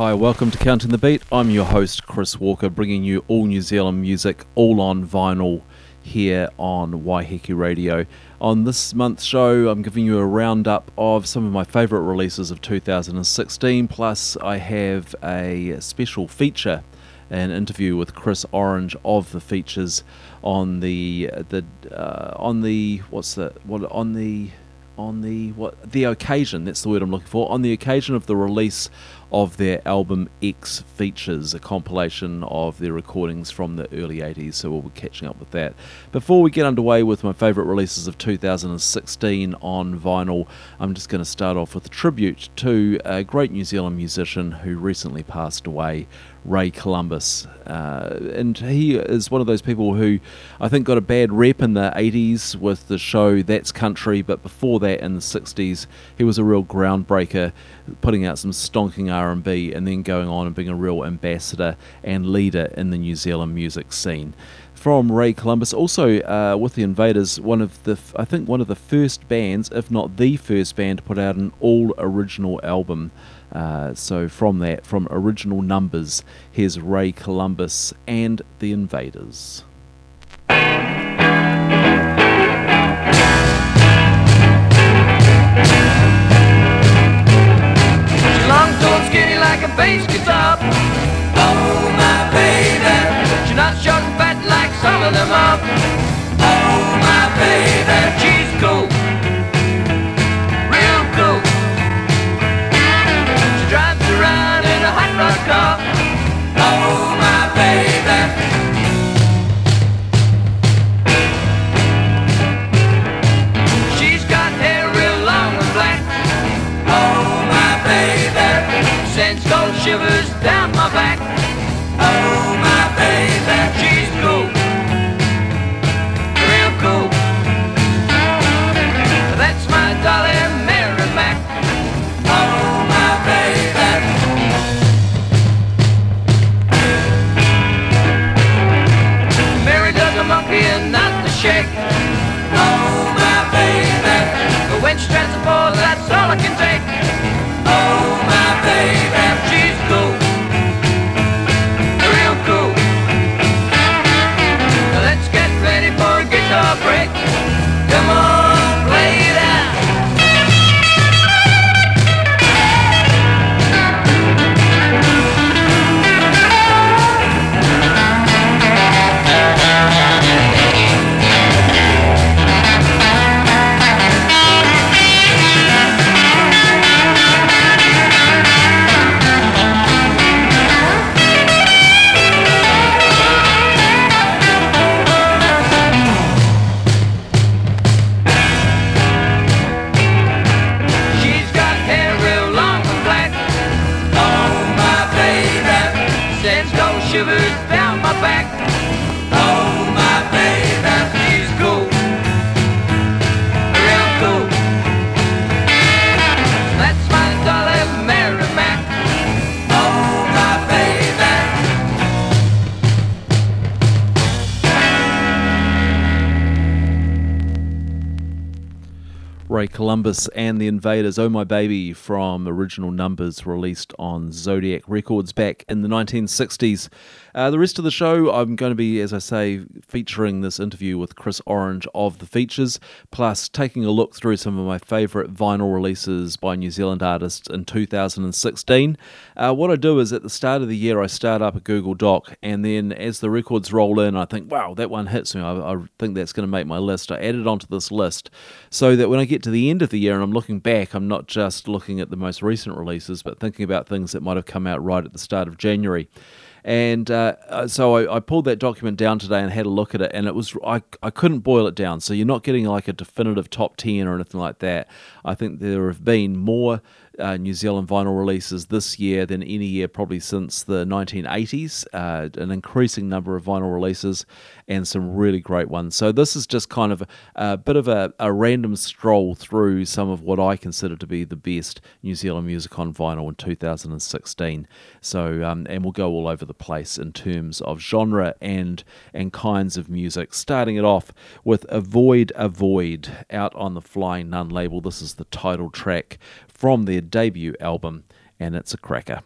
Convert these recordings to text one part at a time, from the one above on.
Hi, welcome to Counting the Beat. I'm your host, Chris Walker, bringing you all New Zealand music, all on vinyl, here on Waiheke Radio. On this month's show, I'm giving you a roundup of some of my favourite releases of 2016, plus, I have a special feature an interview with Chris Orange of the features on the the uh, on the what's the what on the on the what the occasion that's the word I'm looking for on the occasion of the release of their album X Features, a compilation of their recordings from the early 80s. So we'll be catching up with that. Before we get underway with my favourite releases of 2016 on vinyl, I'm just going to start off with a tribute to a great New Zealand musician who recently passed away, Ray Columbus. Uh, and he is one of those people who I think got a bad rep in the 80s with the show That's Country, but before that in the 60s, he was a real groundbreaker, putting out some stonking R&B and then going on and being a real ambassador and leader in the New Zealand music scene. From Ray Columbus, also uh, with the Invaders, one of the I think one of the first bands, if not the first band, to put out an all original album. Uh, so from that, from original numbers, here's Ray Columbus and the Invaders. like a bass guitar. Oh, my baby, she's not short and fat like some of them are. Oh, my baby, she's cool, a Columbus and the Invaders, Oh My Baby, from original numbers released on Zodiac Records back in the 1960s. Uh, the rest of the show, I'm going to be, as I say, featuring this interview with Chris Orange of The Features, plus taking a look through some of my favourite vinyl releases by New Zealand artists in 2016. Uh, what I do is at the start of the year, I start up a Google Doc, and then as the records roll in, I think, wow, that one hits me. I, I think that's going to make my list. I add it onto this list so that when I get to the end of the year and I'm looking back, I'm not just looking at the most recent releases, but thinking about things that might have come out right at the start of January. And uh, uh, so I, I pulled that document down today and had a look at it, and it was I, I couldn't boil it down. So you're not getting like a definitive top ten or anything like that. I think there have been more uh, New Zealand vinyl releases this year than any year probably since the 1980s. Uh, an increasing number of vinyl releases and some really great ones. So this is just kind of a, bit of a, a, random stroll through some of what I consider to be the best New Zealand music on vinyl in 2016. So um, and we'll go all over the place in terms of genre and and kinds of music. Starting it off with Avoid Avoid out on the Flying Nun label. This is the title track from their debut album, and it's a cracker.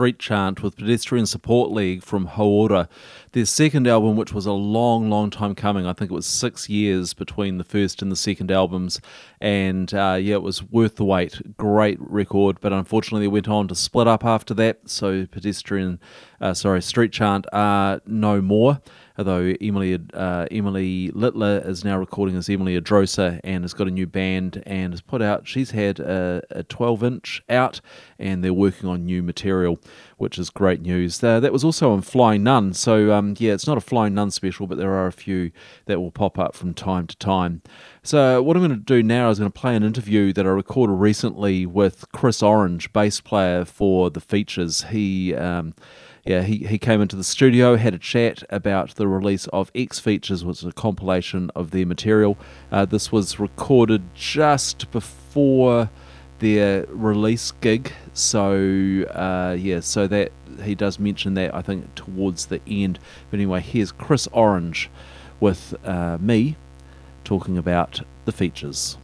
Street Chant with Pedestrian Support League from Hauora. Their second album, which was a long, long time coming. I think it was six years between the first and the second albums. And uh, yeah, it was worth the wait. Great record, but unfortunately, they went on to split up after that. So Pedestrian, uh, sorry, Street Chant are no more although Emily uh, Emily Littler is now recording as Emily Edrosa and has got a new band and has put out. She's had a, a 12 inch out, and they're working on new material, which is great news. Uh, that was also on Flying Nun, so um, yeah, it's not a Flying Nun special, but there are a few that will pop up from time to time. So what I'm going to do now is going to play an interview that I recorded recently with Chris Orange, bass player for the Features. He um, yeah, he, he came into the studio, had a chat about the release of X Features, which was a compilation of their material. Uh, this was recorded just before their release gig, so uh, yeah, so that he does mention that I think towards the end. But anyway, here's Chris Orange with uh, me talking about the features.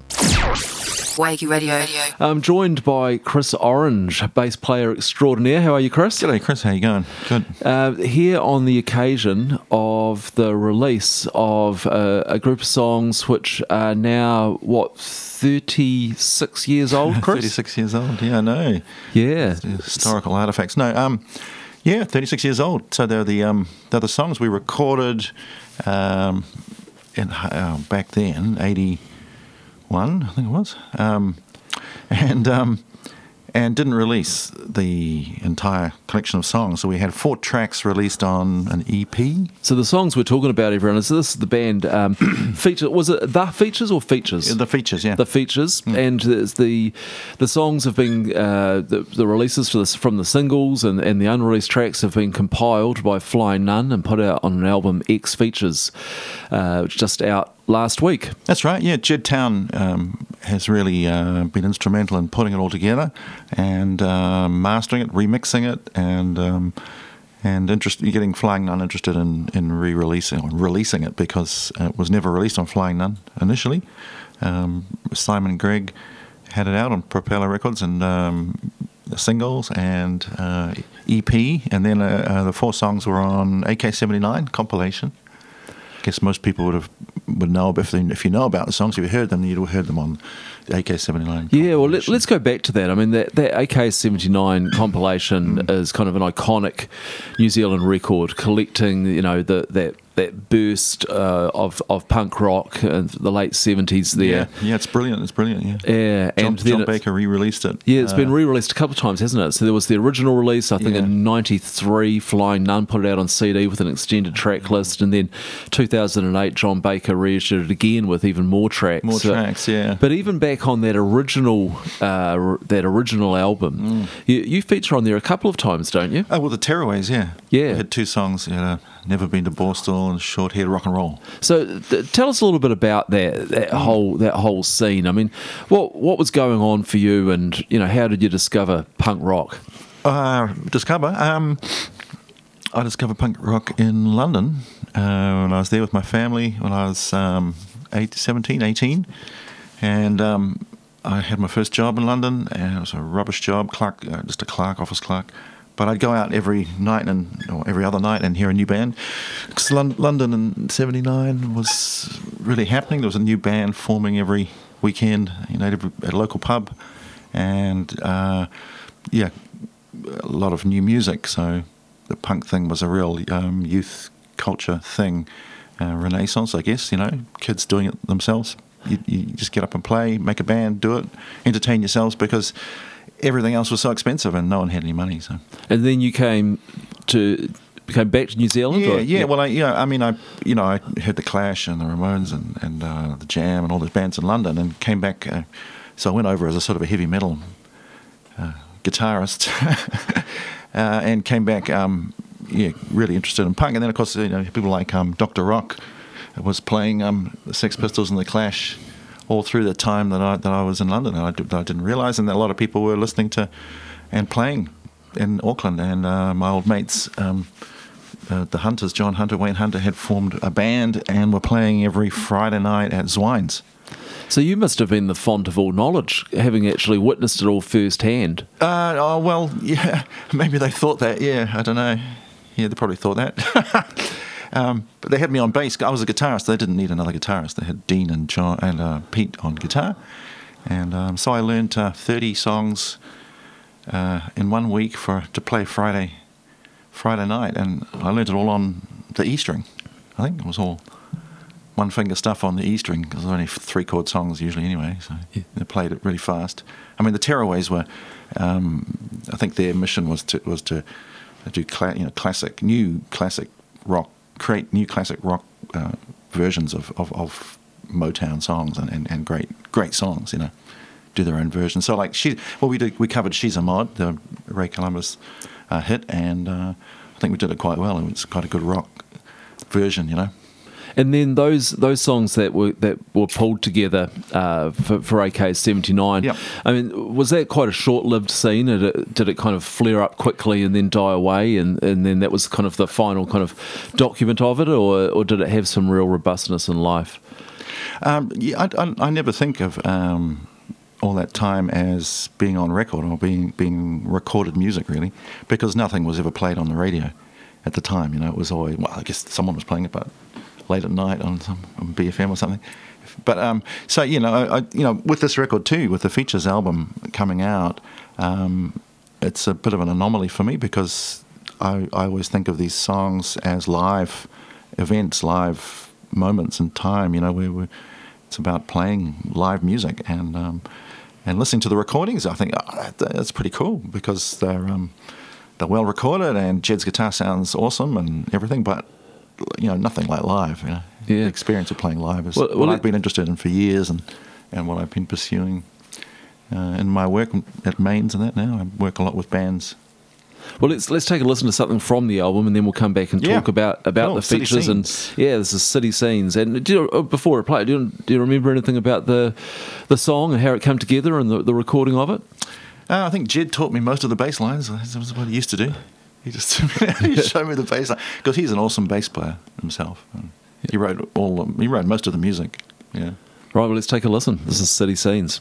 Waiheke Radio. I'm joined by Chris Orange, bass player extraordinaire. How are you, Chris? G'day, Chris. How you going? Good. Uh, here on the occasion of the release of uh, a group of songs which are now, what, 36 years old, Chris? 36 years old. Yeah, I know. Yeah. Historical artifacts. No, um, yeah, 36 years old. So they're the um, they're the songs we recorded um, in uh, back then, 81, I think it was, um, and um, and didn't release the entire collection of songs. So we had four tracks released on an EP. So the songs we're talking about, everyone, is this the band um, feature? Was it the features or features? The features, yeah. the features, and the the songs have been uh, the, the releases this, from the singles and, and the unreleased tracks have been compiled by Flying Nun and put out on an album X Features, uh, which just out last week. That's right. Yeah, Jed Town um, has really uh, been instrumental in putting it all together and uh, mastering it, remixing it, and um, and interest, getting Flying Nun interested in, in re-releasing or releasing it because it was never released on Flying Nun initially. Um, Simon Grigg had it out on Propeller Records and um, singles and uh, EP, and then uh, uh, the four songs were on AK79 compilation I guess most people would have would know if they, if you know about the songs, if you heard them, you'd have heard them on the AK seventy nine. Yeah, well, let, us go back to that. I mean, that, that AK 79 compilation is kind of an iconic New Zealand record collecting, you know, the, that that burst uh, of, of punk rock in the late 70s there. Yeah, yeah, it's brilliant. It's brilliant. Yeah, Yeah, John, and John Baker re-released it. Yeah, it's been Uh, re-released a couple of times, hasn't it? So there was the original release, I think, Yeah. in '93. Flying Nun put it out on CD with an extended track list, and then 2008, John Baker reissued it again with even more tracks. more So- tracks. Yeah, But even back on that original, uh, that original album, Mm. you, you feature on there a couple of times, don't you? Oh well, the Tearaways, yeah, Yeah. We had two songs, you know, "Never Been to Borstal" and "Short Haired Rock and Roll." So th- tell us a little bit about that that whole that whole scene. I mean, what what was going on for you, and you know, how did you discover punk rock? Uh, discover. Um, I discovered punk rock in London uh, when I was there with my family when I was um, eight, 17, 18. And um, I had my first job in London, and it was a rubbish job, clerk, uh, just a clerk, office clerk. But I'd go out every night and or every other night and hear a new band. Because Lon- London in '79 was really happening. There was a new band forming every weekend, you know, at at a local pub, and uh, yeah, a lot of new music. So the punk thing was a real um, youth culture thing, uh, renaissance, I guess. You know, kids doing it themselves. You, you just get up and play, make a band, do it, entertain yourselves because everything else was so expensive and no one had any money. So And then you came to came back to New Zealand. yeah, or- yeah. Well, I, yeah, I mean, I, you know, I heard the Clash and the Ramones and and uh, the Jam and all those bands in London, and came back. Uh, so I went over as a sort of a heavy metal uh, guitarist, uh, and came back. Um, yeah, really interested in punk, and then of course, you know, people like um, Doctor Rock was playing um, the Sex Pistols and the Clash all through the time that I that I was in London, I, did, I didn't realise, and that a lot of people were listening to and playing in Auckland, and uh, my old mates. Um, uh, the Hunters, John Hunter, Wayne Hunter, had formed a band and were playing every Friday night at Zwines. So you must have been the font of all knowledge, having actually witnessed it all firsthand. Uh, oh, well, yeah, maybe they thought that. Yeah, I don't know. Yeah, they probably thought that. um, but they had me on bass. I was a guitarist. They didn't need another guitarist. They had Dean and John and uh, Pete on guitar, and um, so I learned uh, 30 songs uh, in one week for to play Friday, Friday night, and I learned it all on the E string. I think it was all one finger stuff on the E string because there's only three chord songs usually anyway. So Yeah. they played it really fast. I mean, the Tearaways were. Um, I think their mission was to was to do cla- you know classic, new classic rock, create new classic rock uh, versions of, of, of Motown songs and, and, and great great songs. You know, do their own version. So like she, well, we did we covered "She's a Mod," the Ray Columbus uh, hit, and uh, I think we did it quite well. It was quite a good rock version. You know. And then those those songs that were that were pulled together uh, for, for AK seventy nine. Yep. I mean, was that quite a short lived scene? Did it, did it kind of flare up quickly and then die away, and, and then that was kind of the final kind of document of it, or or did it have some real robustness in life? Um, yeah, I, I, I never think of um, all that time as being on record or being being recorded music really, because nothing was ever played on the radio at the time. You know, it was always well, I guess someone was playing it, but late at night on some on BFM or something. But um, so you know, I, you know, with this record too, with the features album coming out, um, it's a bit of an anomaly for me because I, I always think of these songs as live events, live moments in time. You know, where we it's about playing live music and um, and listening to the recordings. I think oh, that, that's pretty cool because they're um, they're well recorded and Jed's guitar sounds awesome and everything, but you know nothing like live. You know, Yeah. the experience of playing live is Well- what well, I've it- been interested in for years and and what I've been pursuing. Uh, in my work at Mains and that now, I work a lot with bands. Well, let's let's take a listen to something from the album, and then we'll come back and Yeah. talk about about Cool. the features and yeah, this is city scenes. And do you, uh, before I play, do you, do you remember anything about the the song and how it came together and the, the recording of it? Uh, I think Jed taught me most of the bass lines. That was what he used to do. He just he showed me the bass line because he's an awesome bass player himself. And He wrote all. He wrote most of the music. Yeah. Right, well, let's take a listen. This is City Scenes.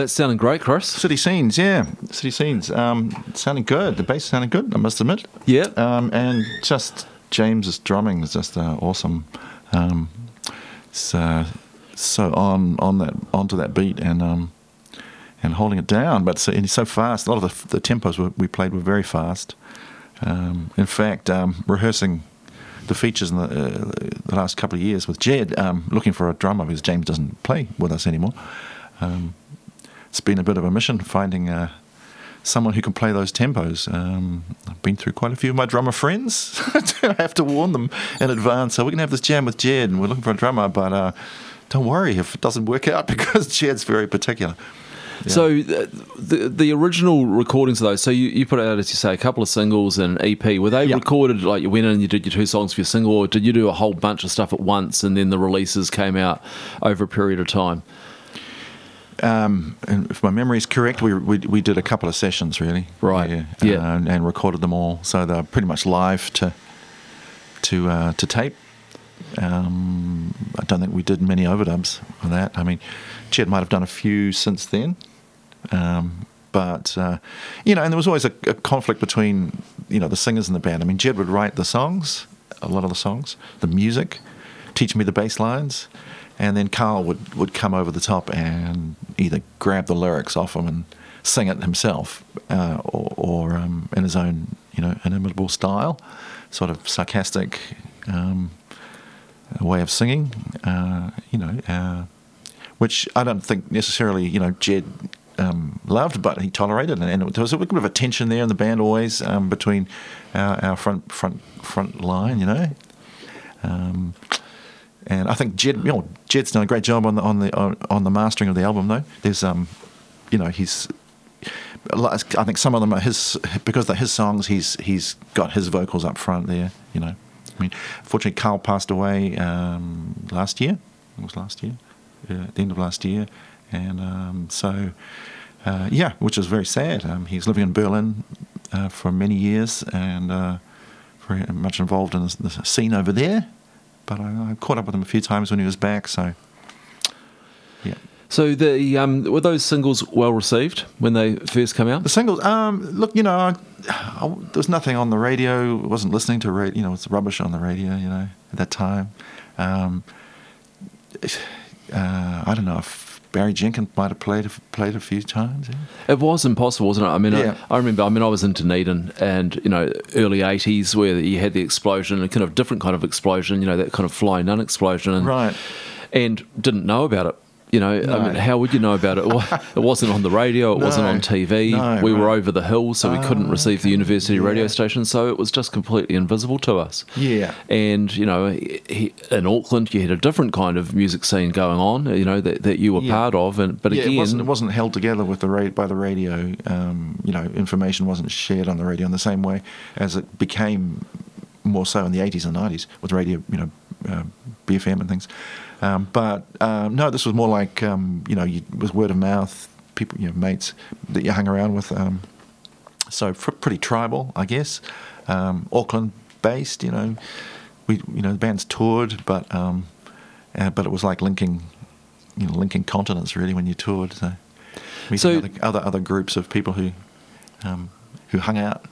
That's sounding great, Chris. City Scenes, yeah. City Scenes. Um, sounding good. The bass sounded good, I must admit. Yeah. Um, and just James's drumming is just uh, awesome. Um, so, so on on that onto that beat and um, and holding it down, but so, so fast. A lot of the, the tempos we played were very fast. Um, in fact, um, rehearsing the features in the, uh, the last couple of years with Jed, um, looking for a drummer because James doesn't play with us anymore. Um, it's been a bit of a mission finding uh, someone who can play those tempos. Um, I've been through quite a few of my drummer friends. I have to warn them in advance. So we're going to have this jam with Jed, and we're looking for a drummer, but uh, don't worry if it doesn't work out because Jed's very particular. So uh, the the original recordings of those. So you, you put out, as you say, a couple of singles and an EP. Were they Yeah. recorded like you went in and you did your two songs for your single, or did you do a whole bunch of stuff at once and then the releases came out over a period of time? Um, and if my memory is correct, we, we we did a couple of sessions really, Right. Yeah, Yeah. Uh, and, and recorded them all, so they're pretty much live to to uh, to tape. Um, I don't think we did many overdubs on that. I mean, Jed might have done a few since then, um, but uh, you know, and there was always a, a conflict between you know the singers in the band. I mean, Jed would write the songs, a lot of the songs, the music, teach me the bass lines, and then Carl would, would come over the top and either grab the lyrics off him and sing it himself, uh, or, or um, in his own you know inimitable style, sort of sarcastic um, way of singing, uh, you know, uh, which I don't think necessarily you know Jed. Um, loved, but he tolerated, and, and there was a bit of a tension there in the band always um, between our, our front front front line, you know, um, and I think Jed, you know, Jed's done a great job on the on the on, the mastering of the album. Though there's, um, you know, he's, I think some of them are his because they're his songs. He's he's got his vocals up front there. You know, I mean, fortunately, Carl passed away um, last year. It was last year, yeah, at the end of last year, and um, so uh, yeah, which is very sad. Um, he's living in Berlin uh, for many years and uh, very much involved in the scene over there. But I, I caught up with him a few times when he was back. So yeah, So the um, were those singles well received when they first come out? the singles. Um, look, you know, I, I, there was nothing on the radio. I wasn't listening to radio. You know, it's rubbish on the radio. You know, at that time. Um, uh, I don't know if Barry Jenkins might have played played a few times. Yeah. It was impossible, wasn't it? I mean, Yeah. I, I remember. I mean, I was in Dunedin, and you know, early '80s, where you had the explosion, a kind of different kind of explosion. You know, that kind of flying nun explosion, and Right. and didn't know about it. You know, I mean, how would you know about it? It wasn't on the radio. It wasn't on TV. No, we were over the hill, so we couldn't Ah, receive the university radio station. So it was just completely invisible to us. Yeah. And you know, he, in Auckland, you had a different kind of music scene going on. You know that, that you were Yeah. part of, and but yeah, again, it wasn't, it wasn't held together with the ra- by the radio. Um, you know, information wasn't shared on the radio in the same way as it became more so in the 80s and 90s with radio, you know, uh, BFM and things. Um, but um, no, this was more like um, you know, you, it was word of mouth, people, you know, mates that you hung around with. Um, so fr- pretty tribal, I guess. Um, Auckland based, you know. We, you know, the band's toured, but um, uh, but it was like linking, you know, linking continents really when you toured. So, So- other, other other groups of people who um, who hung out.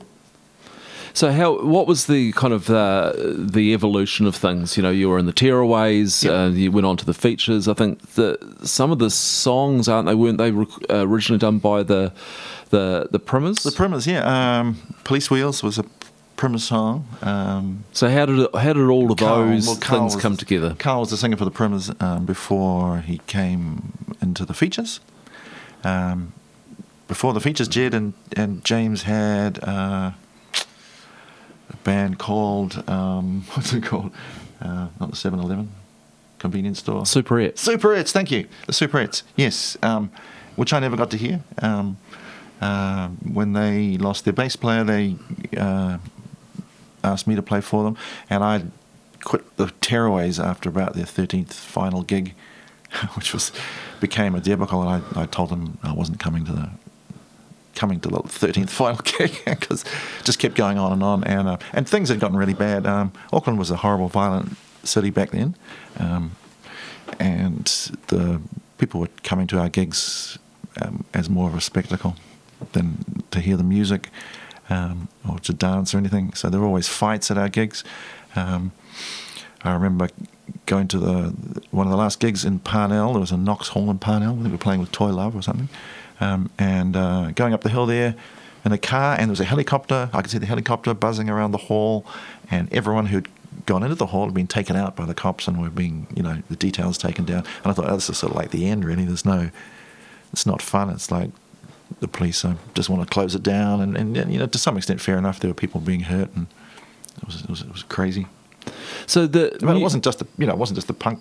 So how? What was the kind of uh, the evolution of things? You know, you were in the tearaways. Yeah. Uh, you went on to the features. I think that some of the songs aren't they? Weren't they rec- uh, originally done by the the the Primers? The Primers, yeah. Um, Police Wheels was a Primer song. Um, so how did it, how did all of Carl- those well, things was come together? Carl was the singer for the Primers um, before he came into the features. Um, before the features, Jed and, and James had uh, a band called, um, what's it called? Uh, not the 7 Eleven convenience store. Superettes. Superettes, thank you. The Superettes, yes, um, which I never got to hear. Um, uh, when they lost their bass player, they uh, asked me to play for them, and I quit the Tearaways after about their 13th final gig, which was became a debacle, and I, I told them I wasn't coming to the coming to the 13th final gig because just kept going on and on, and uh, and things had gotten really bad. Um, Auckland was a horrible, violent city back then, um, and the people were coming to our gigs um, as more of a spectacle than to hear the music um, or to dance or anything. So there were always fights at our gigs. Um, I remember going to the one of the last gigs in Parnell. There was a Knox Hall in Parnell. I think we were playing with Toy Love or something, um, and uh, going up the hill there in a car, and there was a helicopter. I could see the helicopter buzzing around the hall, and everyone who'd gone into the hall had been taken out by the cops and were being, you know, the details taken down. And I thought, oh, this is sort of like the end, really. There's no, it's not fun. It's like the police uh, just want to close it down, and, and, and you know, to some extent, fair enough. There were people being hurt, and it was it was, it was crazy. So the But it wasn't just the you know it wasn't just the punk,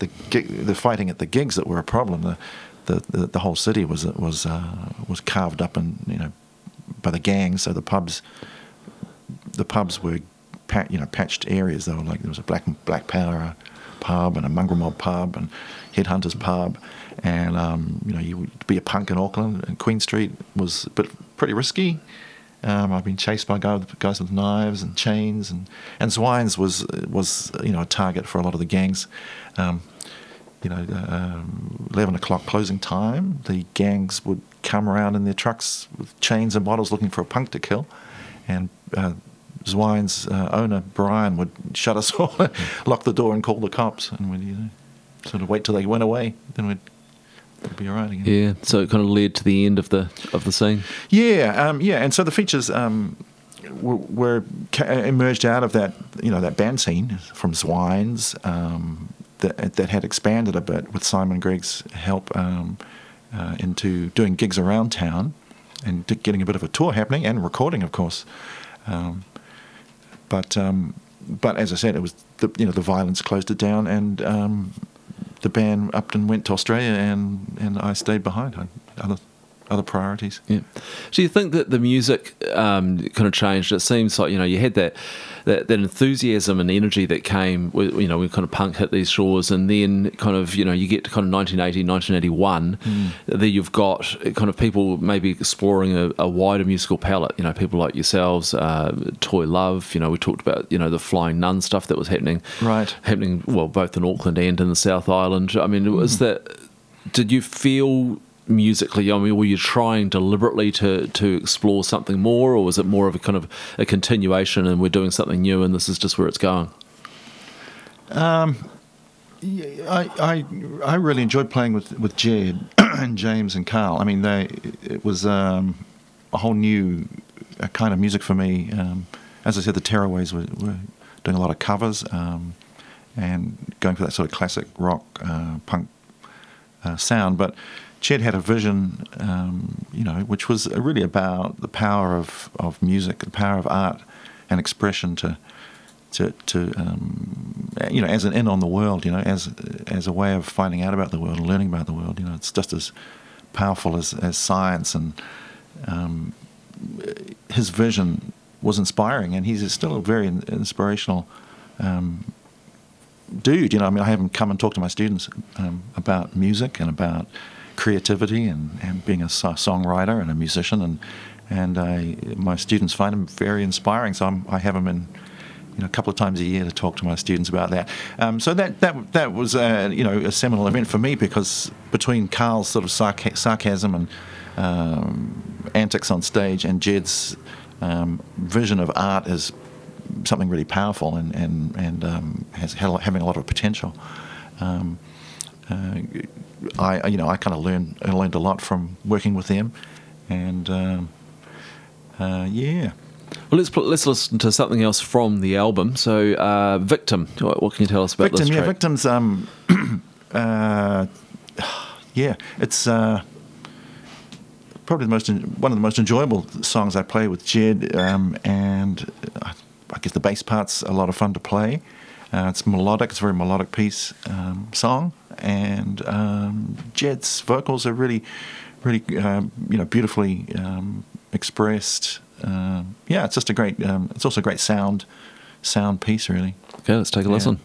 the gig, the fighting at the gigs that were a problem. The the, the, whole city was was uh, was carved up and you know by the gangs. So the pubs the pubs were pat, you know patched areas. They were like there was a black black power pub and a mongrel mob pub and headhunters pub, and um, you know you would be a punk in Auckland and Queen Street was but pretty risky. Um, I've been chased by guys, guys with knives and chains, and and Zwines was was you know a target for a lot of the gangs. Um, you know, um, eleven o'clock closing time, the gangs would come around in their trucks with chains and bottles looking for a punk to kill, and uh, Zwine's uh, owner Brian would shut us all, lock the door, and call the cops, and we'd you know, sort of wait till they went away, then we'd, we'd be all right again. yeah. So it kind of led to the end of the of the scene. Yeah, um, yeah, and so the features um, were, were emerged out of that, you know, that band scene from Zwines um, that that had expanded a bit with Simon Grigg's help um, uh, into doing gigs around town and getting a bit of a tour happening and recording, of course. Um, but um, but as I said, it was the you know the violence closed it down, and um, the band up and went to Australia, and, and I stayed behind. I, other priorities. Yeah. So you think that the music um, kind of changed? It seems like you know you had that that, that enthusiasm and energy that came with you know when kind of punk hit these shores, and then kind of you know you get to kind of 1980, 1981, then you've got kind of people maybe exploring a, a wider musical palette. You know, people like yourselves, uh, Toy Love. You know, we talked about you know the Flying Nun stuff that was happening, Right. Happening well both in Auckland and in the South Island. I mean, was that? Did you feel musically? I mean, were you trying deliberately to to explore something more, or was it more of a kind of a continuation, and we're doing something new, and this is just where it's going? I, I I really enjoyed playing with with Jed and James and Carl. I mean, they it was um, a whole new uh, kind of music for me. Um, as I said, the Tearaways were, were doing a lot of covers um, and going for that sort of classic rock uh, punk uh, sound. But Jed had a vision, um, you know, which was really about the power of, of music, the power of art and expression to to to um, you know as an in on the world, you know, as as a way of finding out about the world and learning about the world. You know, it's just as powerful as as science, and um, his vision was inspiring, and he's still a very inspirational um, dude. You know, I mean, I have him come and talk to my students um, about music and about creativity and, and being a songwriter and a musician, and and I, my students find him very inspiring. So I'm, I have him in. You know, a couple of times a year to talk to my students about that. Um, so that that that was uh, you know a seminal event for me because between Carl's sort of sarca- sarcasm and um, antics on stage and Jed's um, vision of art as something really powerful and and and um, has having a lot of potential. Um, uh, I you know I kind of learned I learned a lot from working with them, and um, uh, yeah. Well, let's let's listen to something else from the album. So, uh, "Victim." What, what can you tell us about Victim, this yeah, track? victims. Um, uh, yeah, it's uh, probably the most en- one of the most enjoyable songs I play with Jed, um, and I, I guess the bass part's a lot of fun to play. Uh, it's melodic; it's a very melodic piece um, song, and um, Jed's vocals are really, really, um, you know, beautifully um, expressed. Um, yeah, it's just a great. Um, it's also a great sound, sound piece, really. Okay, let's take a Yeah. listen.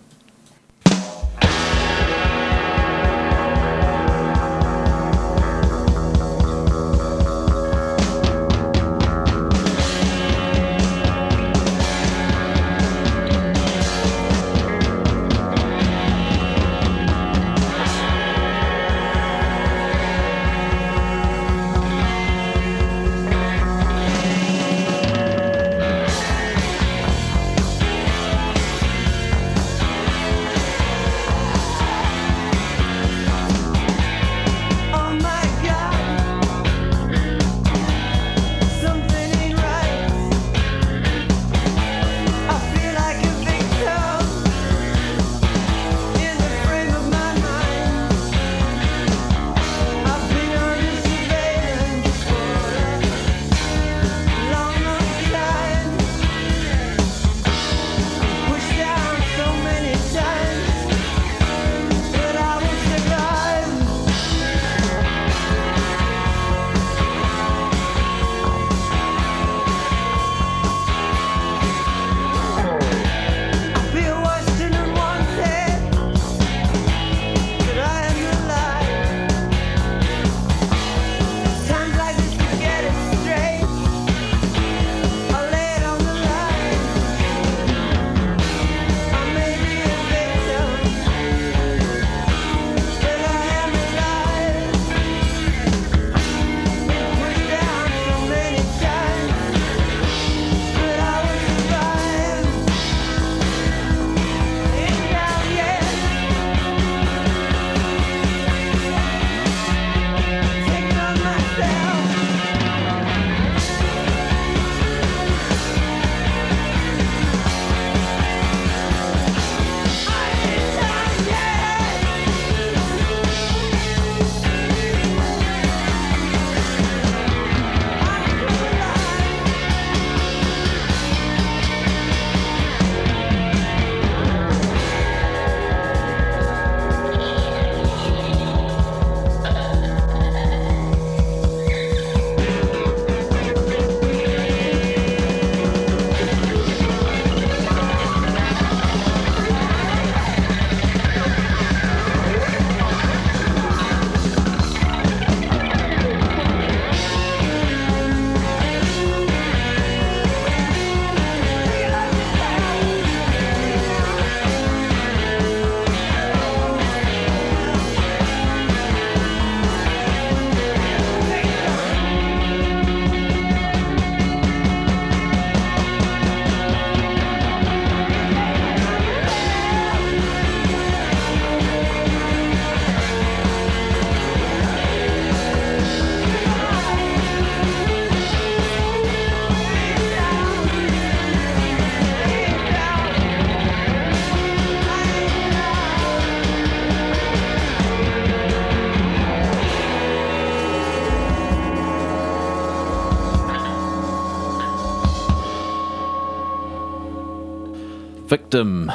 Victim.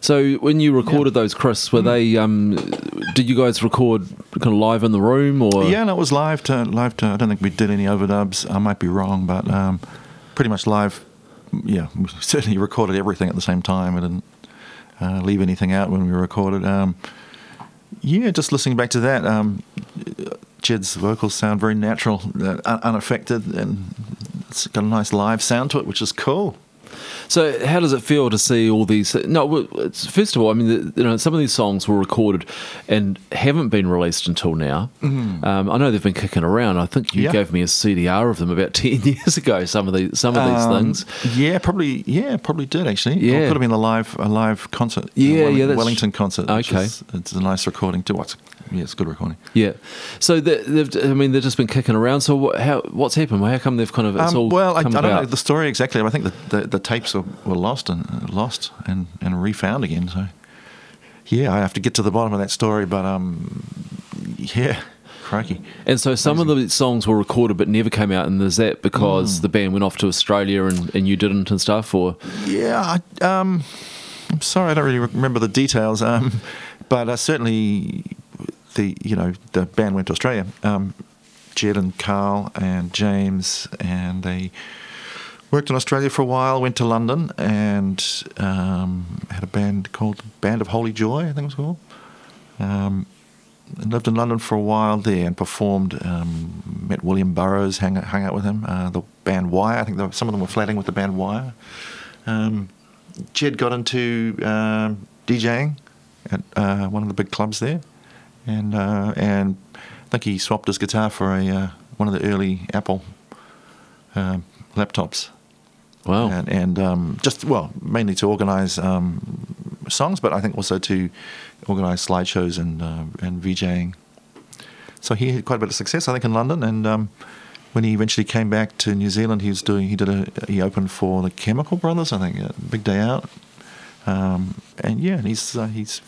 So when you recorded those, Chris, were they? Um, did you guys record kind of live in the room, or Yeah, no, it was live to live to. I don't think we did any overdubs. I might be wrong, but um, pretty much live. Yeah, we certainly recorded everything at the same time. I didn't uh, leave anything out when we recorded. Um, yeah, just listening back to that, um, Jed's vocals sound very natural, uh, unaffected, and it's got a nice live sound to it, which is cool. So, how does it feel to see all these? No, it's, first of all, I mean, you know, some of these songs were recorded and haven't been released until now. Um, I know they've been kicking around. I think you. Yeah. gave me a CDR of them about ten years ago. Some of these, some of these Um, things. Yeah, probably. Yeah, probably did actually. Yeah. it could have been a live a live concert. Yeah, Welling- yeah, that's- Wellington concert. Okay. is- it's a nice recording too. What's yeah, it's good recording. Yeah. So I mean, they've just been kicking around. So what, how, what's happened? How come they've kind of it's Um, all well, I, I don't know the story exactly. I think the, the, the tapes were, were lost and uh, lost and, and refound again. So yeah, I have to get to the bottom of that story. But um, yeah, crikey. And so some of the songs were recorded but never came out, and is that because Mm. the band went off to Australia and, and you didn't and stuff, or Yeah, I, um, I'm sorry, I don't really remember the details. Um, but uh, certainly, the you know the band went to Australia. Um, Jed and Carl and James and they worked in Australia for a while. Went to London and um, had a band called Band of Holy Joy, I think it was called. Um, lived in London for a while there and performed. Um, met William Burroughs, hang, hung out with him. Uh, the band Wire, I think were- some of them were flatting with the band Wire. Um, Jed got into um, DJing at uh, one of the big clubs there, and uh, and I think he swapped his guitar for a uh, one of the early Apple um laptops, wow, and, and um, just well mainly to organise um, songs, but I think also to organise slideshows and uh, and VJing. So he had quite a bit of success, I think, in London, and um, when he eventually came back to New Zealand, he was doing he did a he opened for the Chemical Brothers, I think, a big day out, um, and yeah, and he's uh, he's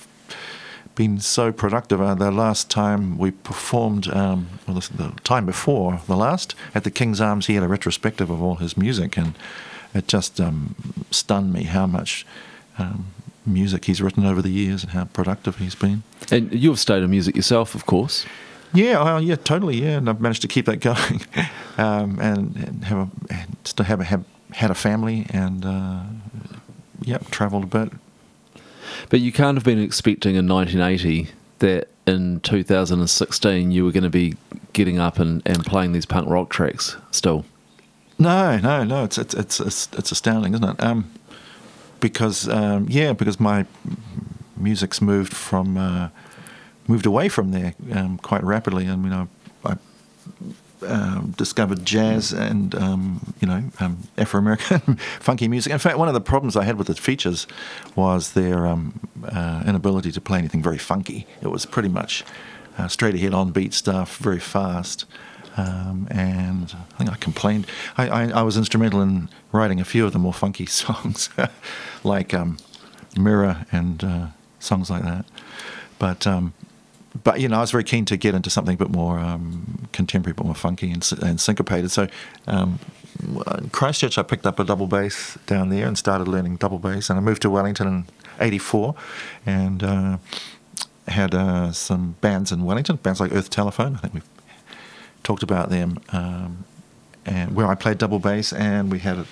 been so productive. Uh, the last time we performed, um, well, the, the time before the last at the King's Arms, he had a retrospective of all his music, and it just um, stunned me how much. Um, music he's written over the years and how productive he's been. and you've stayed in music yourself, of course. Yeah, oh, yeah, totally. Yeah, and I've managed to keep that going, um, and, and have a still have a have had a family, and uh, yep, travelled a bit. But you can't have been expecting in 1980 that in 2016 you were going to be getting up and, and playing these punk rock tracks still. No, no, no. It's it's it's it's, astounding, isn't it? Um, because um, yeah, because my music's moved from uh, moved away from there um, quite rapidly. I mean, I, I um, discovered jazz and um, you know um, Afro American funky music. In fact, one of the problems I had with the features was their um, uh, inability to play anything very funky. It was pretty much uh, straight ahead on beat stuff, very fast. Um, and I think I complained. I, I, I was instrumental in writing a few of the more funky songs, like Mirror and uh, songs like that. But um, but you know, I was very keen to get into something a bit more um, contemporary, a bit more funky and, and syncopated. So, um, in Christchurch, I picked up a double bass down there and started learning double bass. And I moved to Wellington in '84, and uh, had uh, some bands in Wellington, bands like Earth Telephone. I think we've talked about them, um, and where I played double bass, and we had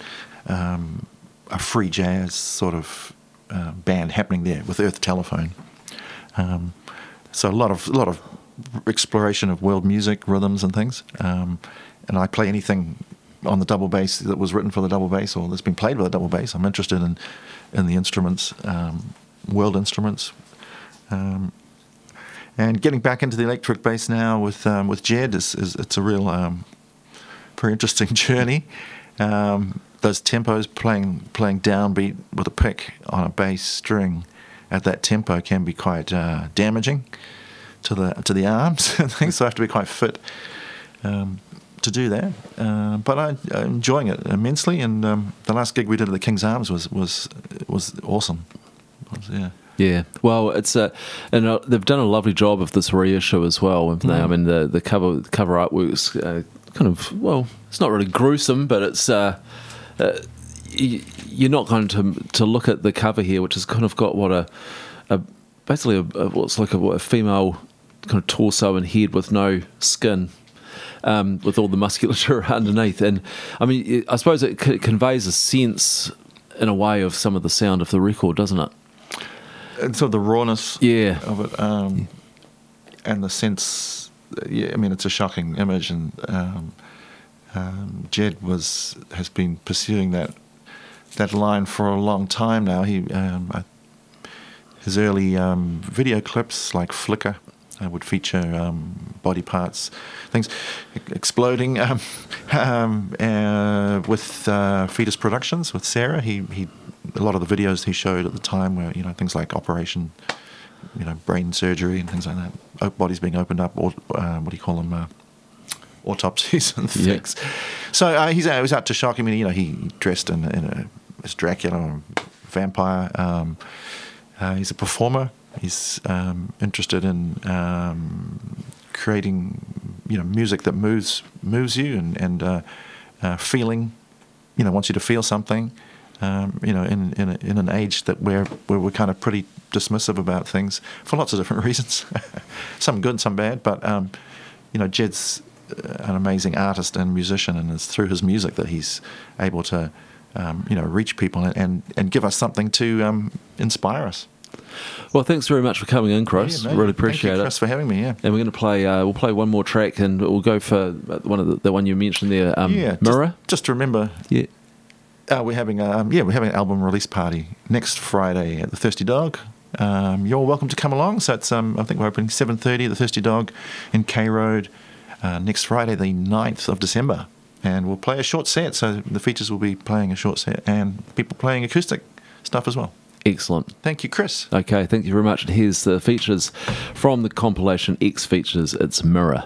um, a free jazz sort of uh, band happening there with Earth Telephone. Um, so a lot of a lot of exploration of world music, rhythms, and things. Um, and I play anything on the double bass that was written for the double bass or that's been played with a double bass. I'm interested in in the instruments, um, world instruments. Um, and getting back into the electric bass now with um, with Jed is, is it's a real um, very interesting journey. Um, those tempos playing playing downbeat with a pick on a bass string at that tempo can be quite uh, damaging to the to the arms and things. So I have to be quite fit um, to do that. Uh, but I, I'm enjoying it immensely. And um, the last gig we did at the King's Arms was was was awesome. Was, yeah. Yeah, well, it's a, and uh, they've done a lovely job of this reissue as well. haven't they? I mean, the the cover the cover artwork's uh, kind of well, it's not really gruesome, but it's uh, uh, you're not going to to look at the cover here, which has kind of got what a, a basically a, a, what's like a, what, a female kind of torso and head with no skin. Um, with all the musculature underneath, and I mean, it- I suppose it c- conveys a sense, in a way, of some of the sound of the record, doesn't it? and sort of the rawness Yeah. of it, um, and the sense. Yeah, I mean, it's a shocking image, and um, um, Jed was has been pursuing that that line for a long time now. He um, I, his early um, video clips, like Flickr, uh, would feature um, body parts, things exploding. Um, um, uh, with uh, Fetus Productions with Sarah, he he a lot of the videos he showed at the time were you know things like Operation, you know, brain surgery and things like that, O- bodies being opened up, or uh, what do you call them? Uh, autopsies and Yeah. things. So uh, he's uh, he was out to shock. I mean, you know, he dressed in, in a as Dracula or vampire. Um, uh, he's a performer. He's um, interested in um, creating, you know, music that moves moves you and and uh, uh, feeling, you know, wants you to feel something. Um, you know, in in, a, in an age that where where we're kind of pretty dismissive about things for lots of different reasons, some good, some bad. But um, you know, Jed's uh, an amazing artist and musician, and it's through his music that he's able to, um, you know, reach people and, and, and give us something to um, inspire us. Well, thanks very much for coming in, Chris. Yeah, no, really thank you, appreciate it. Chris, for having me. Yeah. And we're going to play. Uh, we'll play one more track, and we'll go for one of the, the one you mentioned there, um, yeah, just- Mirror. Just, to remember, Yeah. uh, we're having um, yeah we're having an album release party next Friday at the Thirsty Dog. Um, you're welcome to come along. So it's um, I think we're opening seven thirty at the Thirsty Dog in K Road uh, next Friday, the 9th of December, and we'll play a short set. So the features will be playing a short set and people playing acoustic stuff as well. Excellent. Thank you, Chris. Okay, thank you very much. And here's the features from the compilation X Features. It's Mirror.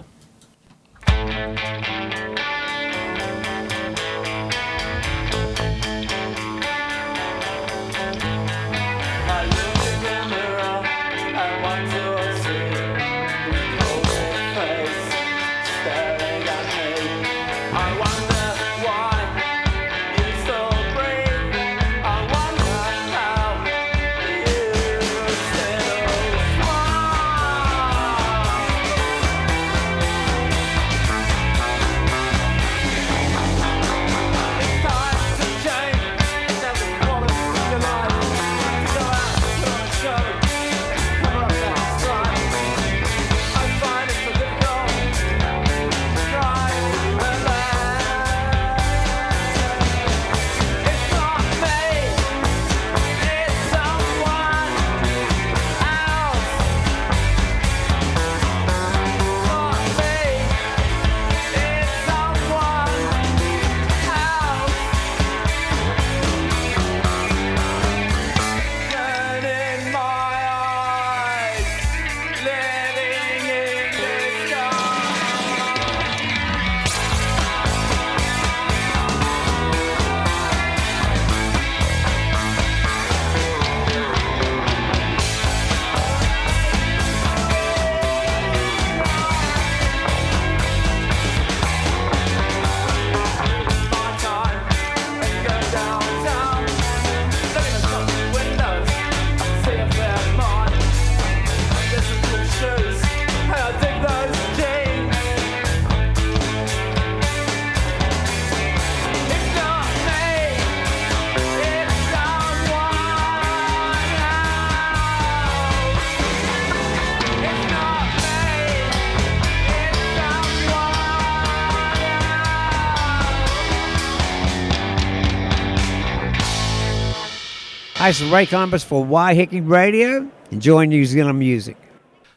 This is Ray Combus for Waiheke Radio. Enjoy New Zealand music.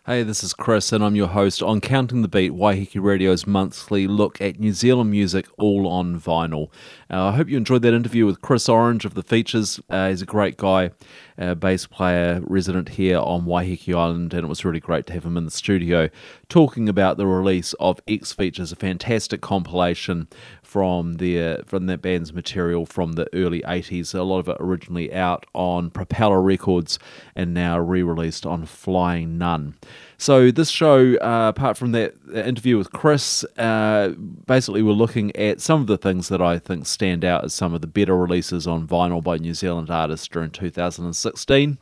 Hey, this is Chris, and I'm your host on Counting the Beat, Waiheke Radio's monthly look at New Zealand music, all on vinyl. Uh, I hope you enjoyed that interview with Chris Orange of the Features. Uh, he's a great guy, uh, bass player, resident here on Waiheke Island, and it was really great to have him in the studio talking about the release of X Features, a fantastic compilation from their from that band's material from the early 80s. A lot of it originally out on Propeller Records and now re-released on Flying Nun. So this show, uh, apart from that interview with Chris, uh, basically we're looking at some of the things that I think stand out as some of the better releases on vinyl by New Zealand artists during 2016.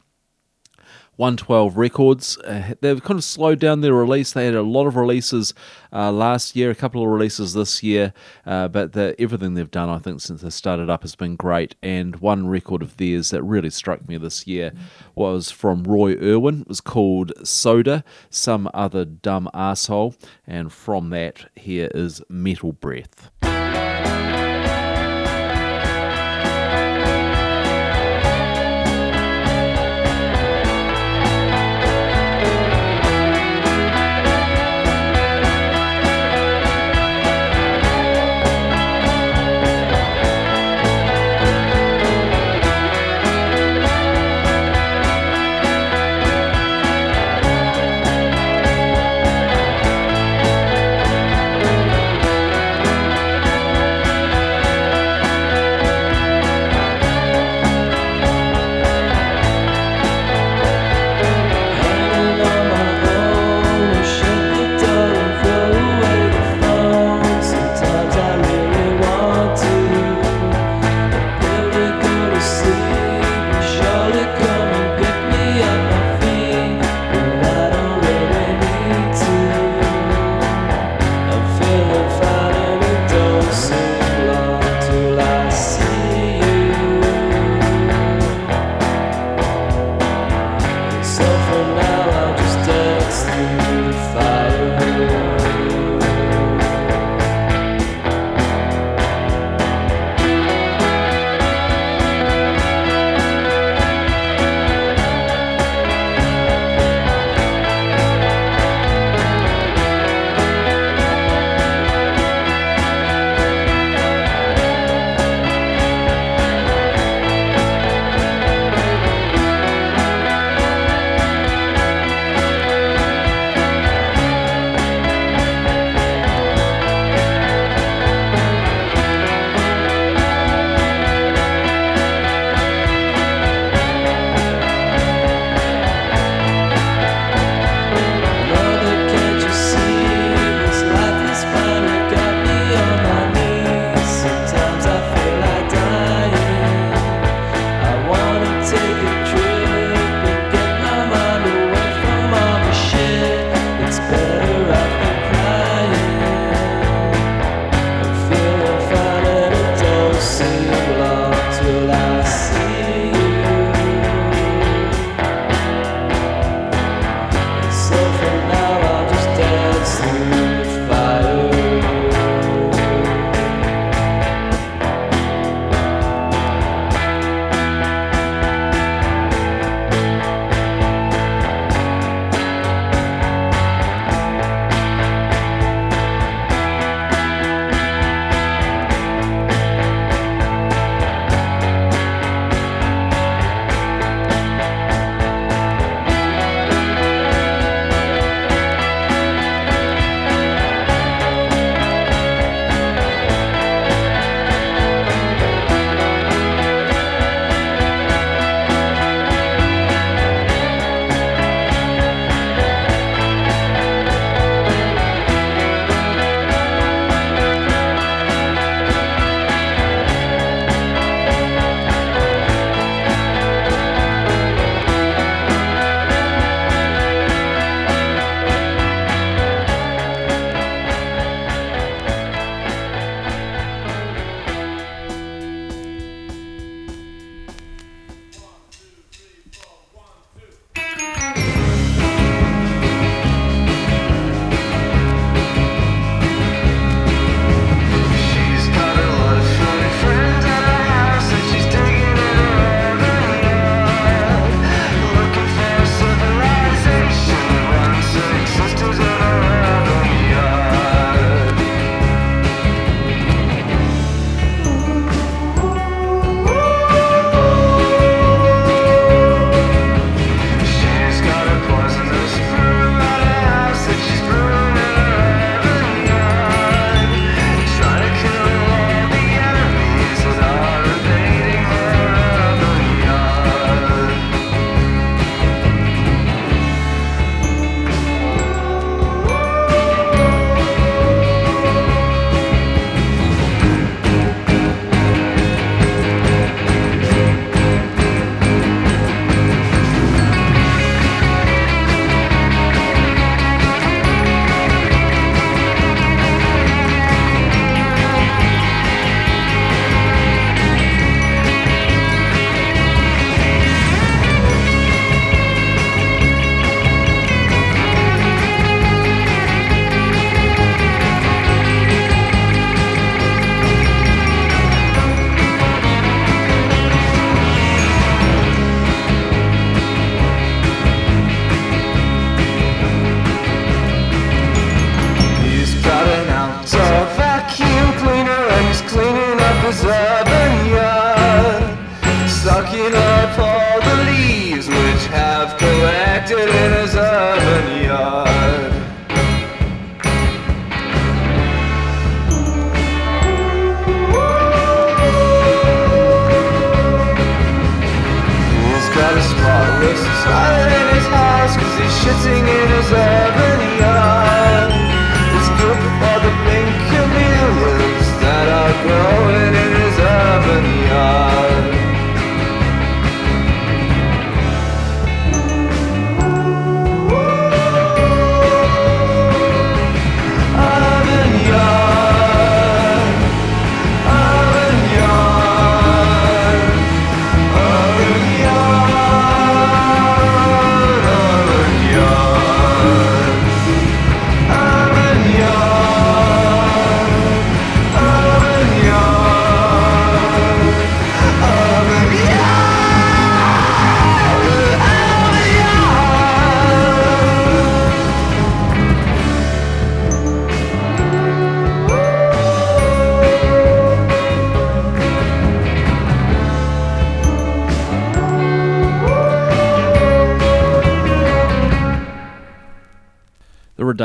112 Records. Uh, they've kind of slowed down their release. They had a lot of releases uh, last year, a couple of releases this year, uh, but the, everything they've done, I think, since they started up has been great. And one record of theirs that really struck me this year was from Roy Irwin. It was called Soda, Some Other Dumb Asshole. And from that, here is Metal Breath.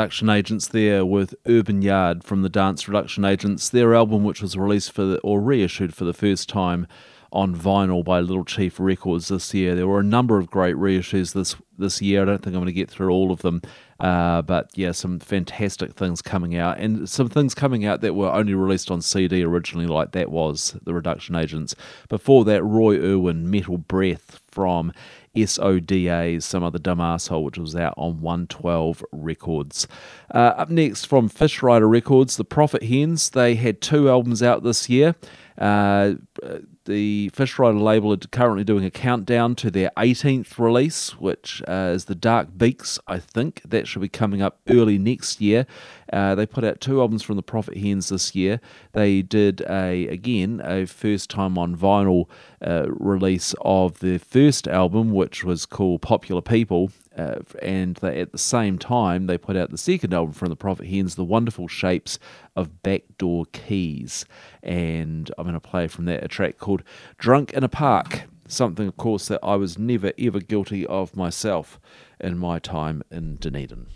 Reduction Agents there with Urban Yard from the Dance Reduction Agents, their album which was released for the, or reissued for the first time on vinyl by Little Chief Records this year. There were a number of great reissues this this year. I don't think I'm going to get through all of them, uh, but yeah, some fantastic things coming out, and some things coming out that were only released on CD originally, like that was the Reduction Agents. Before that, Roy Irwin, Metal Breath from SODA's Some Other Dumb Asshole, which was out on 112 Records. Uh, up next from Fish Rider Records, The Prophet Hens. They had two albums out this year. Uh, the Fish Rider label are currently doing a countdown to their 18th release, which uh, is The Dark Beaks, I think. That should be coming up early next year. Uh, they put out two albums from the Prophet Hens this year. They did a again a first time on vinyl uh, release of their first album, which was called Popular People. Uh, and they, at the same time, they put out the second album from the Prophet Hens, The Wonderful Shapes of Backdoor Keys. And I'm going to play from that a track called Drunk in a Park. Something, of course, that I was never ever guilty of myself in my time in Dunedin.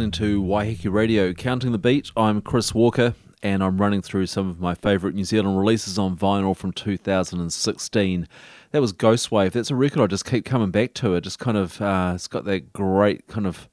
Listening to Waiheke Radio, Counting the Beat. I'm Chris Walker, and I'm running through some of my favourite New Zealand releases on vinyl from 2016. That was Ghostwave. That's a record I just keep coming back to. It just kind of, uh, it's got that great kind of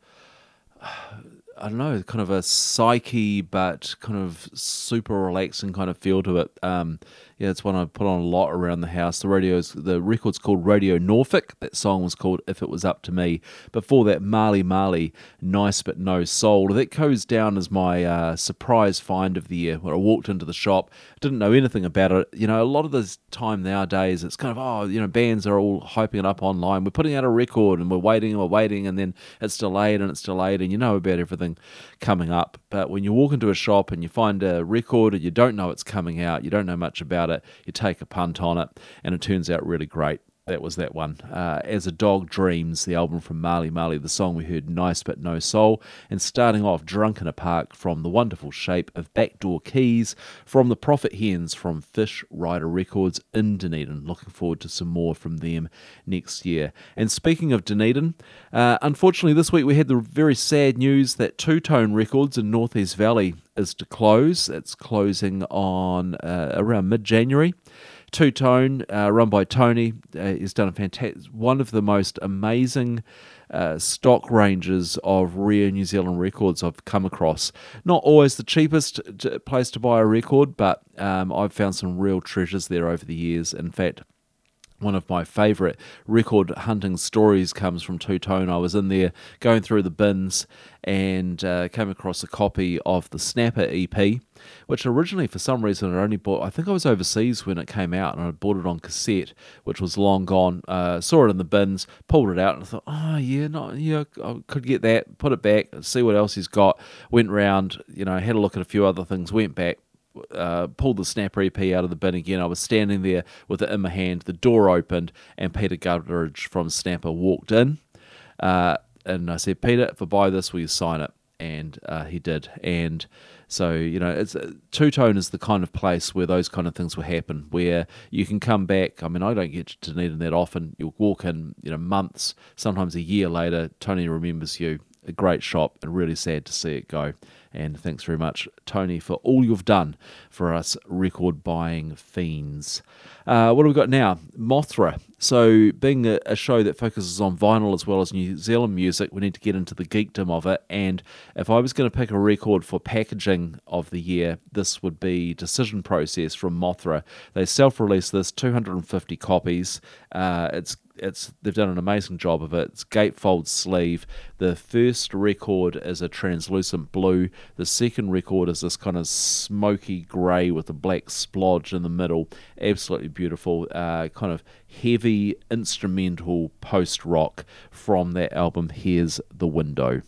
I don't know, kind of a psyche, but kind of super relaxing kind of feel to it. Um, yeah, it's one I put on a lot around the house. The radio's the record's called Radio Norfolk. That song was called If It Was Up to Me. Before that, Marley Marley, Nice But No Soul. That goes down as my uh, surprise find of the year. When I walked into the shop, didn't know anything about it. You know, a lot of the time nowadays, it's kind of oh, you know, bands are all hyping it up online. We're putting out a record and we're waiting and we're waiting, and then it's delayed and it's delayed, and you know about everything coming up. But when you walk into a shop and you find a record and you don't know it's coming out, you don't know much about it, you take a punt on it, and it turns out really great. That was that one. Uh, As a Dog Dreams, the album from Marley Marley, the song we heard, Nice But No Soul, and starting off, Drunk in a Park from the wonderful shape of Backdoor Keys from the Prophet Hens from Fishrider Records in Dunedin. Looking forward to some more from them next year. And speaking of Dunedin, uh, unfortunately, this week we had the very sad news that Two Tone Records in Northeast Valley is to close. It's closing on uh, around mid January. Two Tone, uh, run by Tony, uh, has done a fantastic, one of the most amazing uh, stock ranges of rare New Zealand records I've come across. Not always the cheapest t- place to buy a record, but um, I've found some real treasures there over the years. In fact, one of my favourite record hunting stories comes from Two Tone. I was in there going through the bins and uh, came across a copy of the Snapper EP, which originally, for some reason, I only bought. I think I was overseas when it came out, and I bought it on cassette, which was long gone. Uh, saw it in the bins, pulled it out, and I thought, oh yeah, no, yeah, I could get that. Put it back, see what else he's got. Went round, you know, had a look at a few other things. Went back, uh, pulled the Snapper EP out of the bin again. I was standing there with it in my hand. The door opened, and Peter Gutteridge from Snapper walked in. Uh, and I said, Peter, if I buy this, will you sign it? And uh, he did. And so, you know, it's Two Tone is the kind of place where those kind of things will happen, where you can come back. I mean, I don't get to Dunedin that often. You'll walk in, you know, months, sometimes a year later, Tony remembers you. A great shop, and really sad to see it go. And thanks very much, Tony, for all you've done for us record buying fiends. Uh, what have we got now? Mothra. So, being a, a show that focuses on vinyl as well as New Zealand music, we need to get into the geekdom of it. And if I was going to pick a record for packaging of the year, this would be Decision Process from Mothra. They self released this, 250 copies. Uh, it's it's they've done an amazing job of it. It's gatefold sleeve. The first record is a translucent blue. The second record is this kind of smoky grey with a black splodge in the middle. Absolutely beautiful. Uh, kind of heavy instrumental post rock from that album. Here's the window.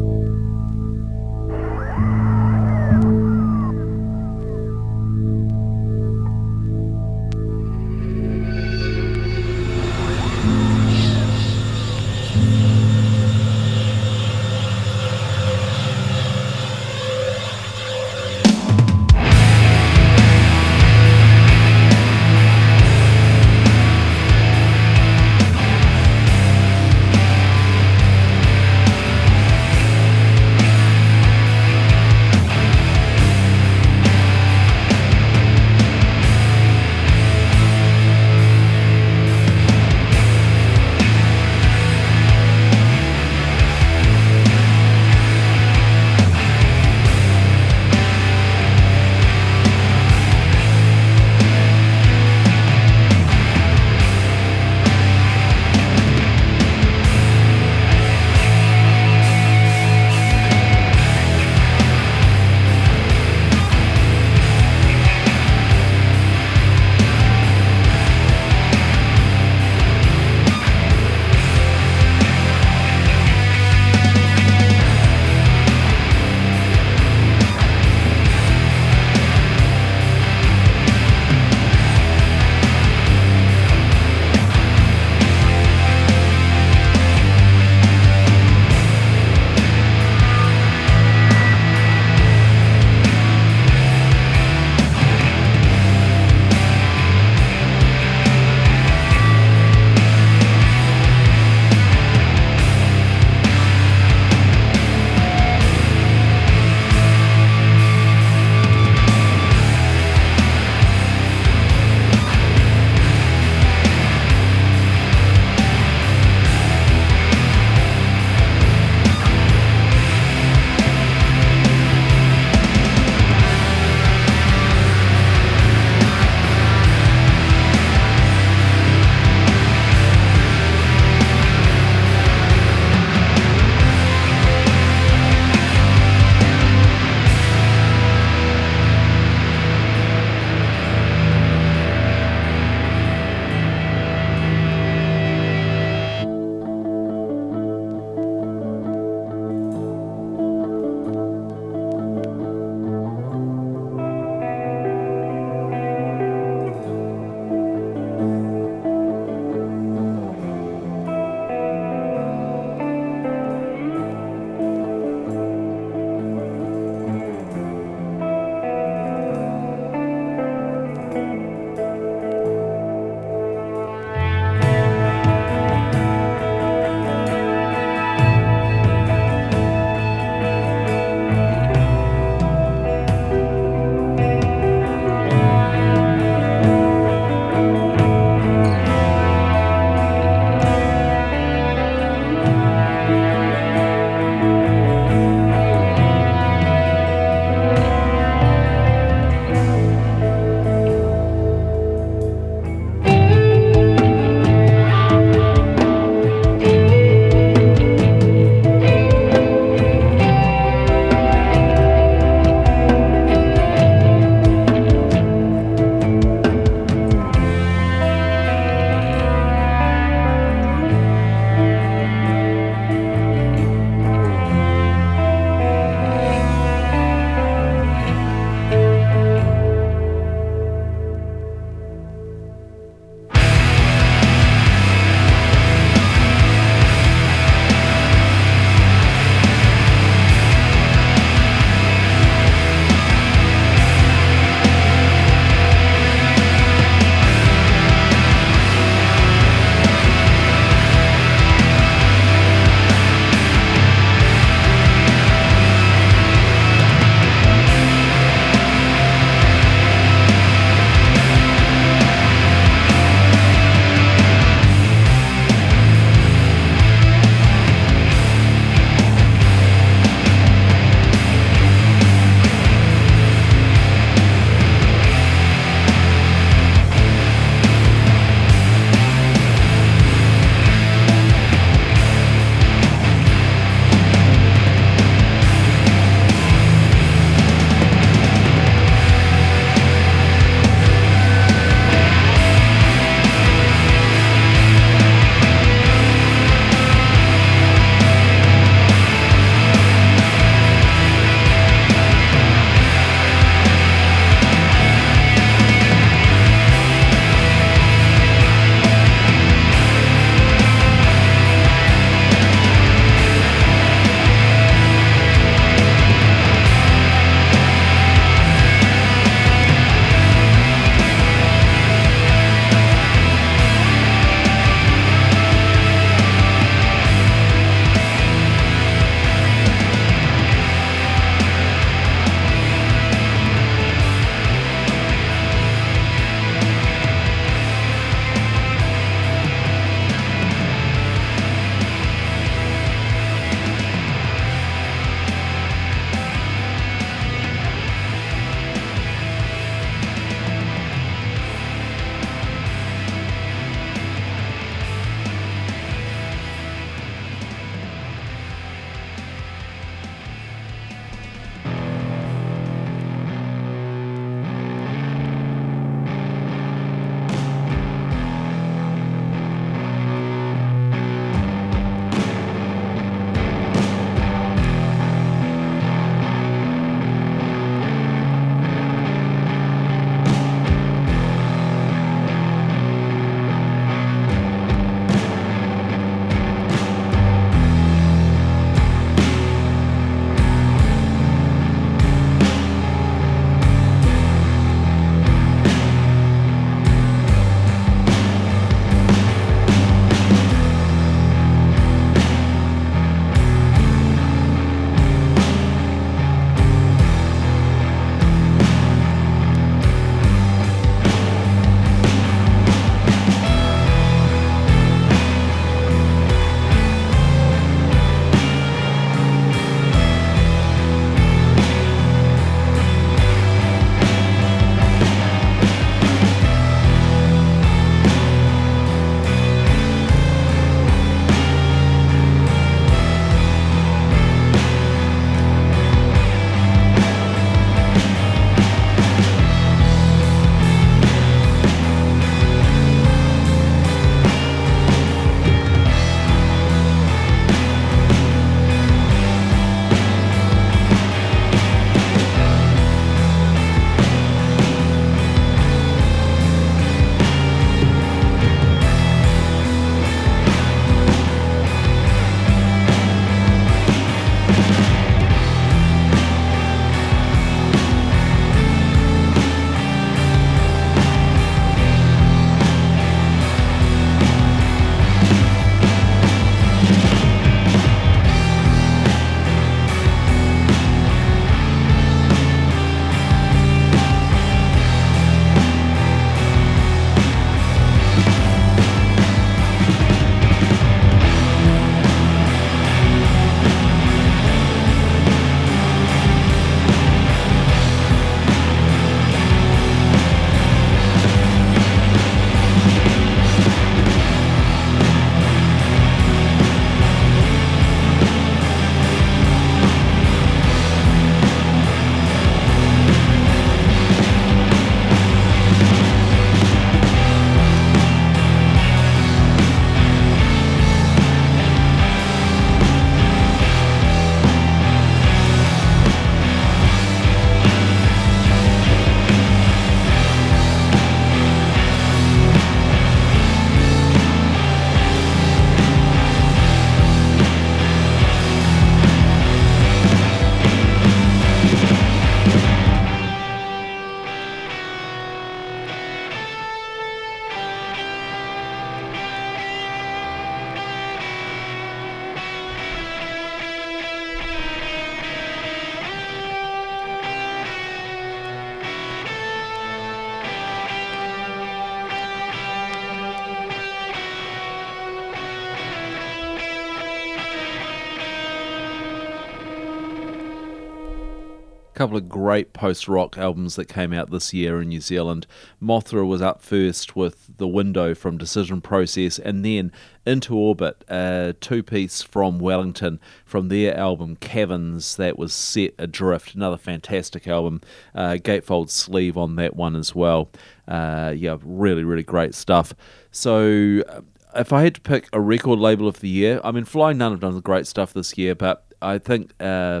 Couple of great post rock albums that came out this year in New Zealand. Mothra was up first with The Window from Decision Process, and then Into Orbit, a two piece from Wellington from their album Caverns that was set adrift. Another fantastic album. Uh, gatefold sleeve on that one as well. Uh, yeah, really, really great stuff. So, uh, if I had to pick a record label of the year, I mean, Flying Nun have done great stuff this year, but I think. Uh,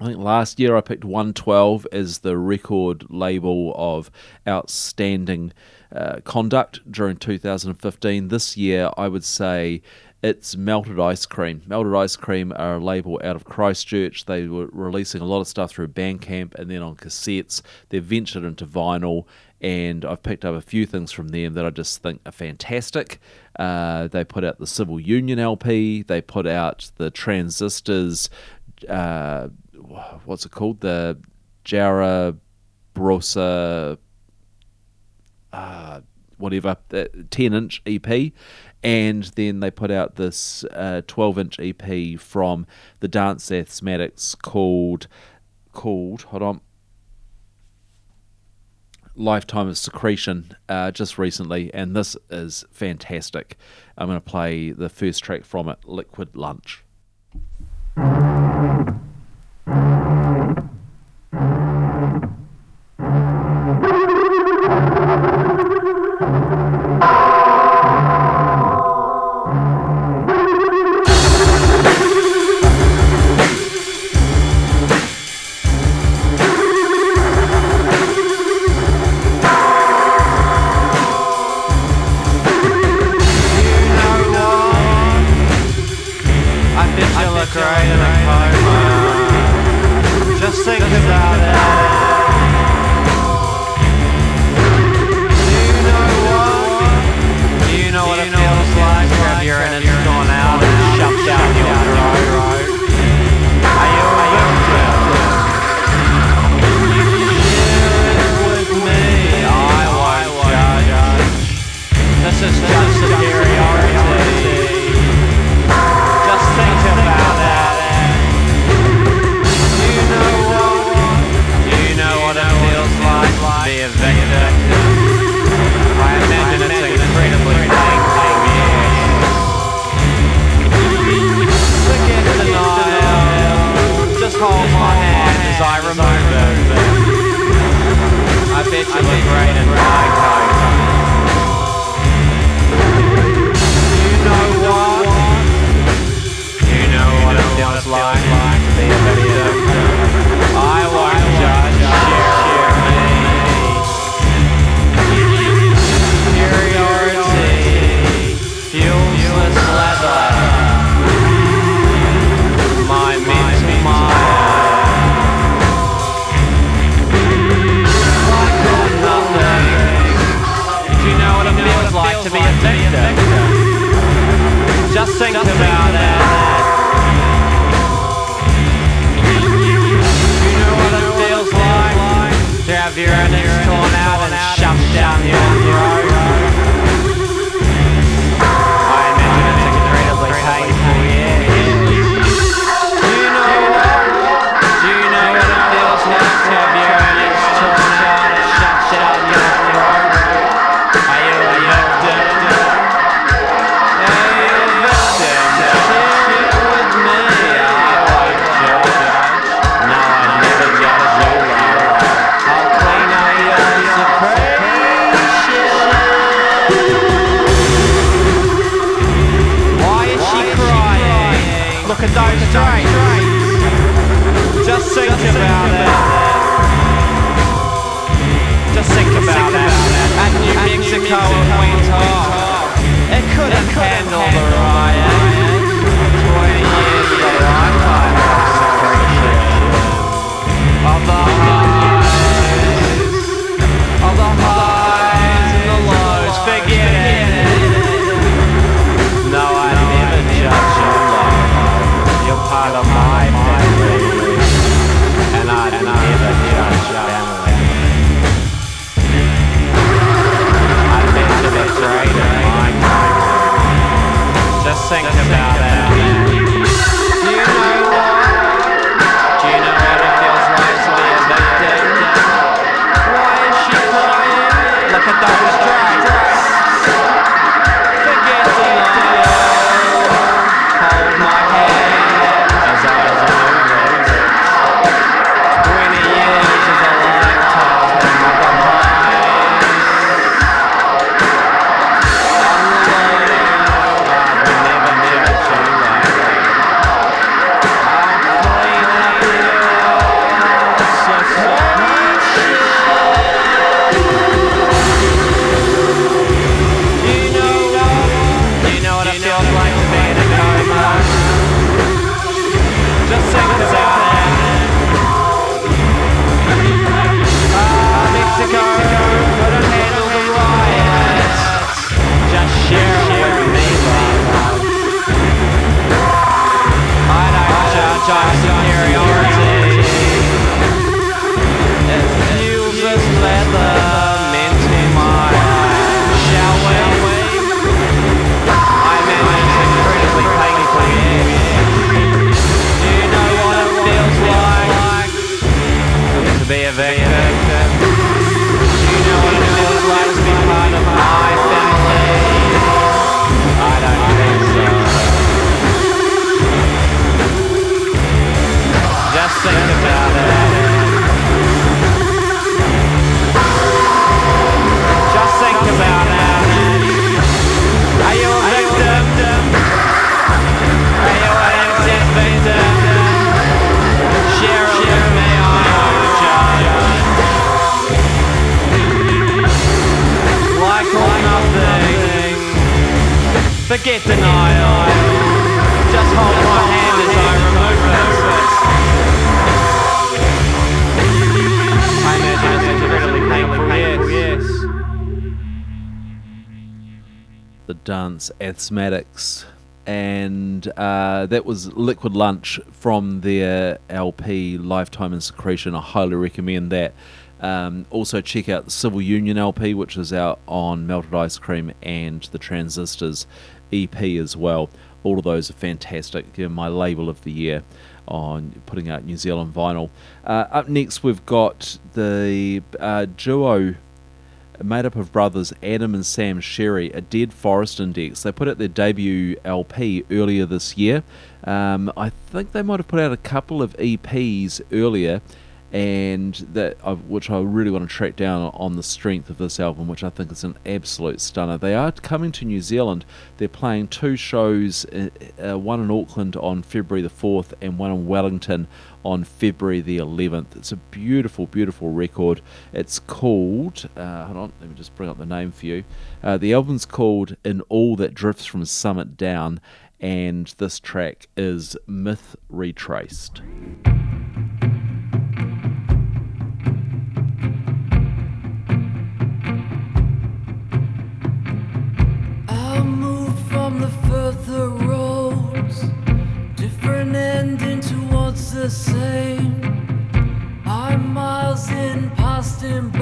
I think last year I picked 112 as the record label of outstanding uh, conduct during 2015. This year I would say it's Melted Ice Cream. Melted Ice Cream are a label out of Christchurch. They were releasing a lot of stuff through Bandcamp and then on cassettes. They've ventured into vinyl, and I've picked up a few things from them that I just think are fantastic. Uh, they put out the Civil Union LP. They put out the Transistors. Uh, what's it called? The Jara Brosa, uh, whatever, uh, 10 inch EP. And then they put out this uh, 12 inch EP from the Dance Asthmatics called, called, hold on, Lifetime of Secretion uh, just recently. And this is fantastic. I'm going to play the first track from it, Liquid Lunch. Think about it. Just think about it. At New Mexico it. It couldn't handle the sanctum Forget denial. Just hold my hand as I remove it. I imagine it's incredibly painful, yes. the dance asthmatics and uh, that was liquid lunch from their lp lifetime and secretion i highly recommend that um, also check out the civil union lp which is out on melted ice cream and the transistors ep as well all of those are fantastic They're my label of the year on putting out new zealand vinyl uh, up next we've got the uh, duo made up of brothers Adam and Sam Sherry, a Dead Forest Index. They put out their debut LP earlier this year. Um, I think they might have put out a couple of EPs earlier, and that I, which I really want to track down on the strength of this album, which I think is an absolute stunner. They are coming to New Zealand. They're playing two shows, uh, uh, one in Auckland on February the 4th and one in Wellington on February the 11th. It's a beautiful, beautiful record. It's called, uh, hold on, let me just bring up the name for you. Uh, the album's called In All That Drifts from Summit Down, and this track is Myth Retraced. The same. I'm miles in past embankments,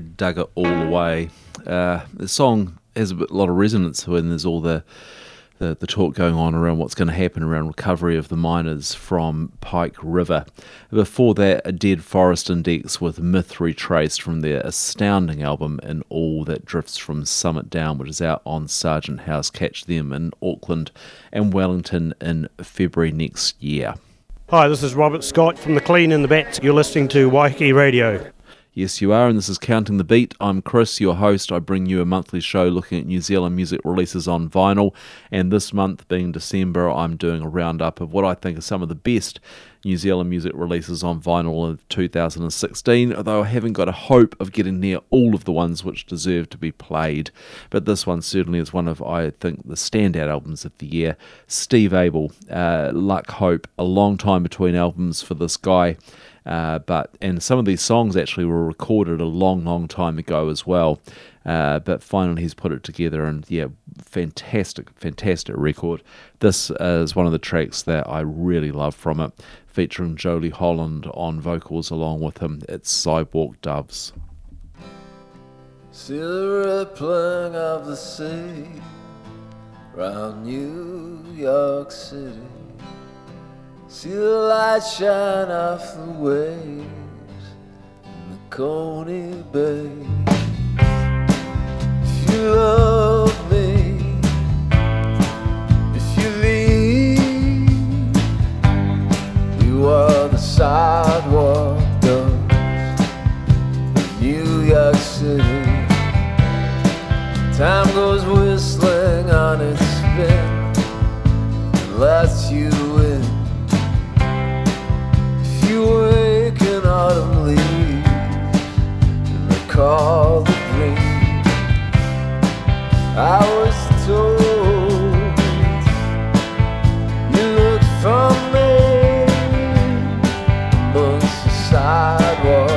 dug it all away. Uh, the song has a lot of resonance when there's all the the, the talk going on around what's going to happen around recovery of the miners from Pike River. Before that, a Dead Forest Index with Myth Retraced from their astounding album In All That Drifts from Summit Down, which is out on Sargent House. Catch them in Auckland and Wellington in February next year. Hi, this is Robert Scott from The Clean and the Bats. You're listening to Waiheke Radio. Yes, you are, and this is Counting the Beat. I'm Chris, your host. I bring you a monthly show looking at New Zealand music releases on vinyl, and this month, being December, I'm doing a roundup of what I think are some of the best New Zealand music releases on vinyl of 2016, although I haven't got a hope of getting near all of the ones which deserve to be played. But this one certainly is one of, I think, the standout albums of the year. Steve Abel, uh, Luck Hope, a long time between albums for this guy. Uh, but and some of these songs actually were recorded a long, long time ago as well. Uh, but finally, he's put it together, and yeah, fantastic, fantastic record. This is one of the tracks that I really love from it, featuring Jolie Holland on vocals along with him. It's Sidewalk Doves. See the rippling of the sea round New York City. See the light shine off the waves in the Coney Bay. If you love me, if you leave, you are the sidewalk doves of New York City. Time goes whistling on its spin and lets you in. You wake in autumn leaves and recall the dream, I was told you looked from me amongst the sidewalk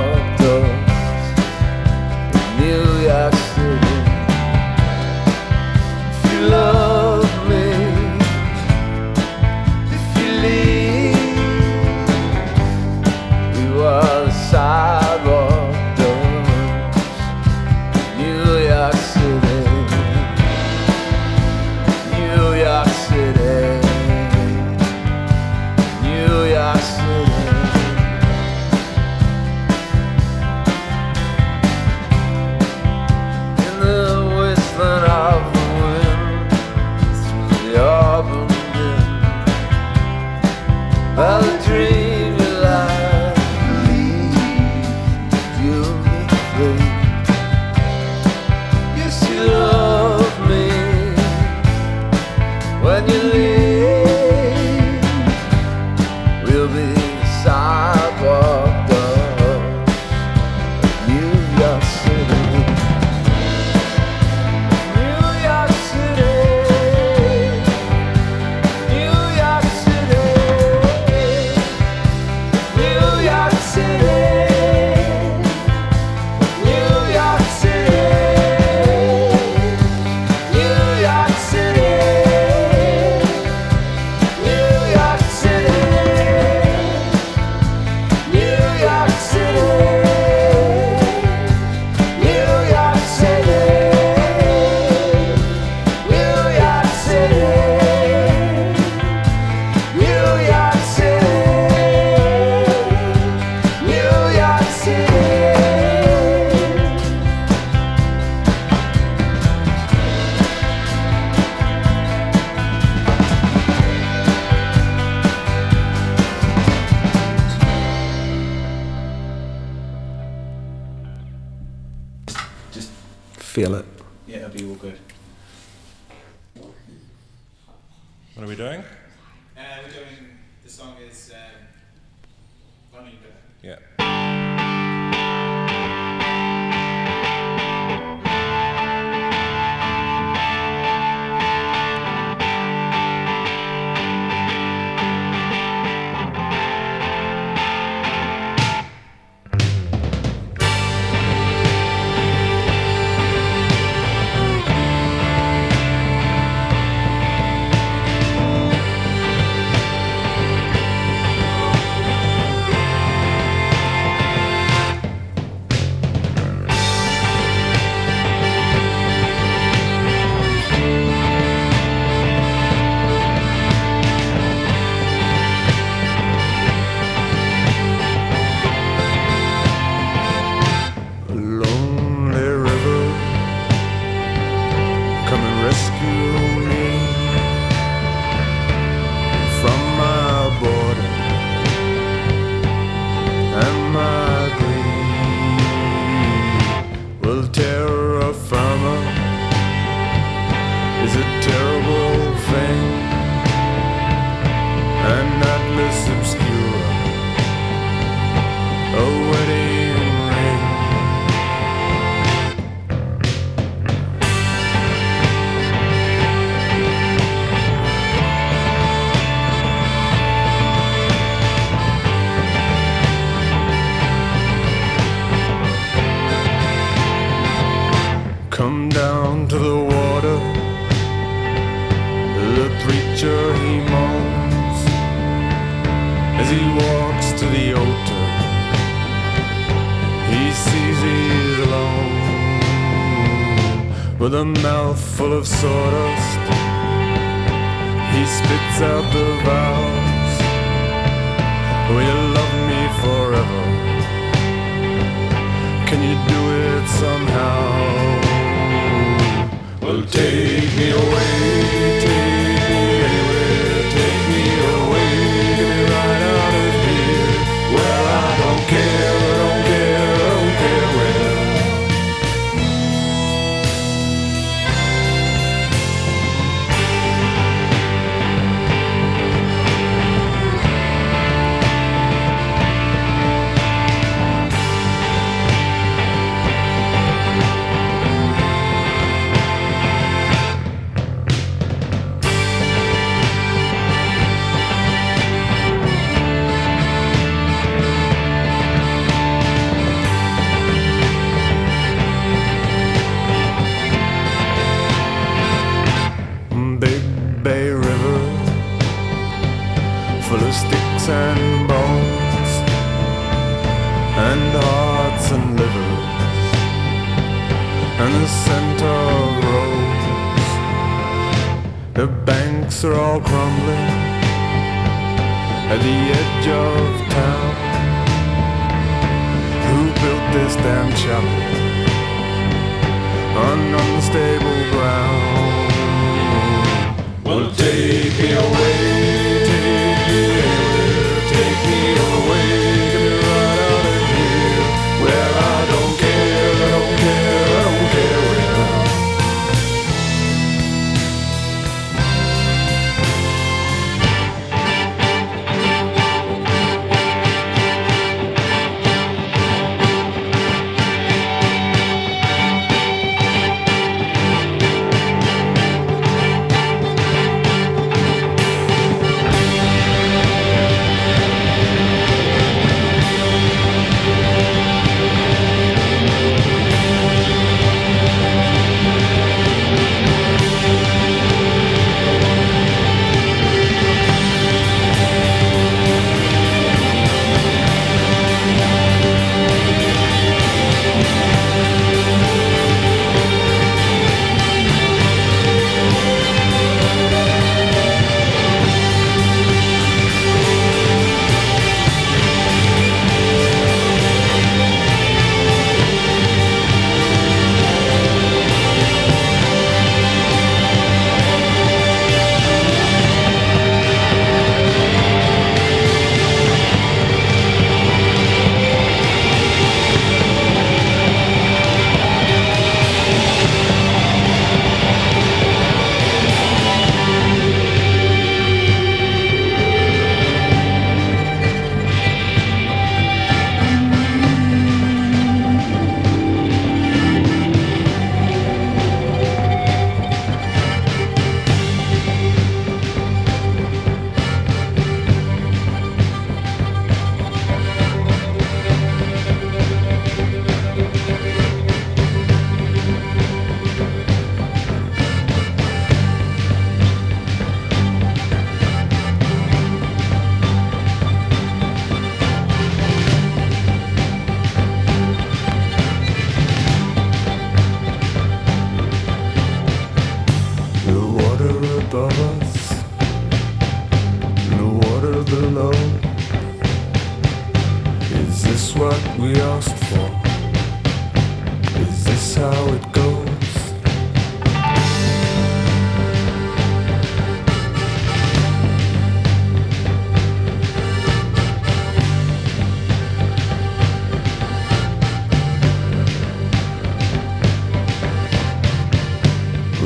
with a mouth full of sawdust.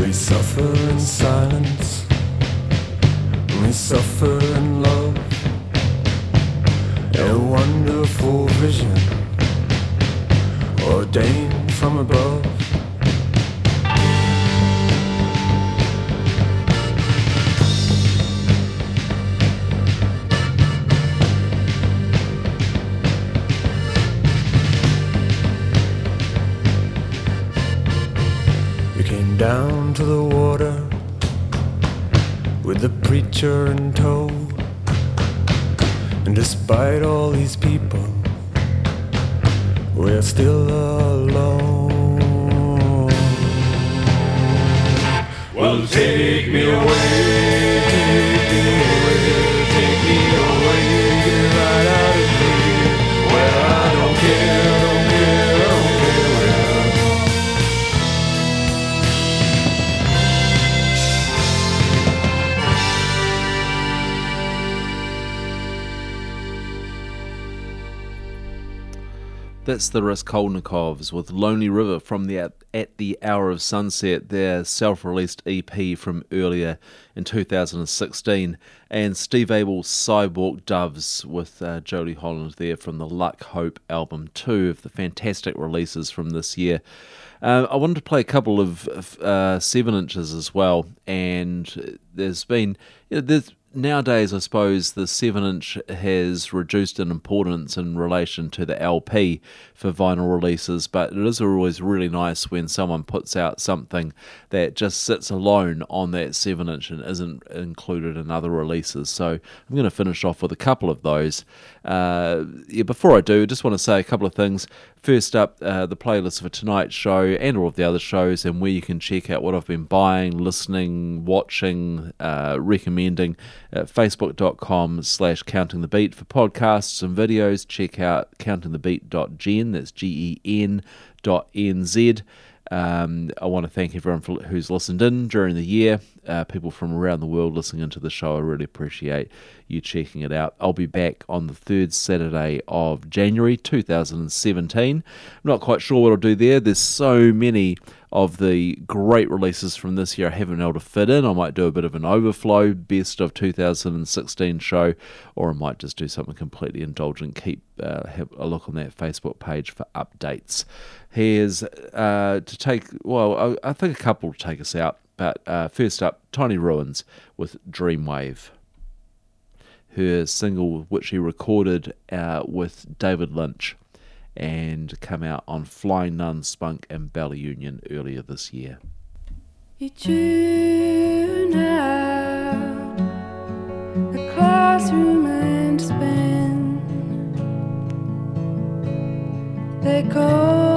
We suffer in silence. We suffer in love. A wonderful vision ordained from above. To the water with the preacher in tow. And despite all these people, we're still alone. Well, take me away, That's the Raskolnikovs with Lonely River from the At, the Hour of Sunset, their self released EP from earlier in 2016, and Steve Abel's Sidewalk Doves with uh, Jolie Holland there from the Luck Hope album, two of the fantastic releases from this year. Uh, I wanted to play a couple of of, uh, seven inches as well, and there's been you know, there's nowadays I suppose the seven inch has reduced in importance in relation to the LP for vinyl releases, but it is always really nice when someone puts out something that just sits alone on that seven inch and isn't included in other releases. So I'm going to finish off with a couple of those. Uh, yeah, before I do, I just want to say a couple of things. First up, uh, the playlist for tonight's show and all of the other shows, and where you can check out what I've been buying, listening, watching, uh, recommending at facebook.com slash counting the beat for podcasts and videos. Check out countingthebeat.gen, that's G E N dot N Z. Um, I want to thank everyone for, who's listened in during the year. Uh, people from around the world listening into the show. I really appreciate you checking it out. I'll be back on the third Saturday of January 2017. I'm not quite sure what I'll do there. There's so many of the great releases from this year I haven't been able to fit in. I might do a bit of an overflow best of 2016 show, or I might just do something completely indulgent. Keep uh, have a look on that Facebook page for updates. Here's uh, to take, well, I, I think a couple to take us out, but uh, first up, Tiny Ruins with Dreamwave. Her single, which she recorded uh, with David Lynch and come out on Flying Nun, Spunk, and Bella Union earlier this year. You tune out the classroom and spin. They caught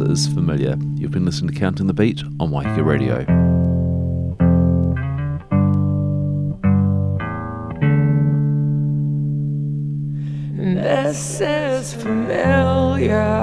is familiar. You've been listening to Counting the Beat on Waiheke Radio. this is familiar.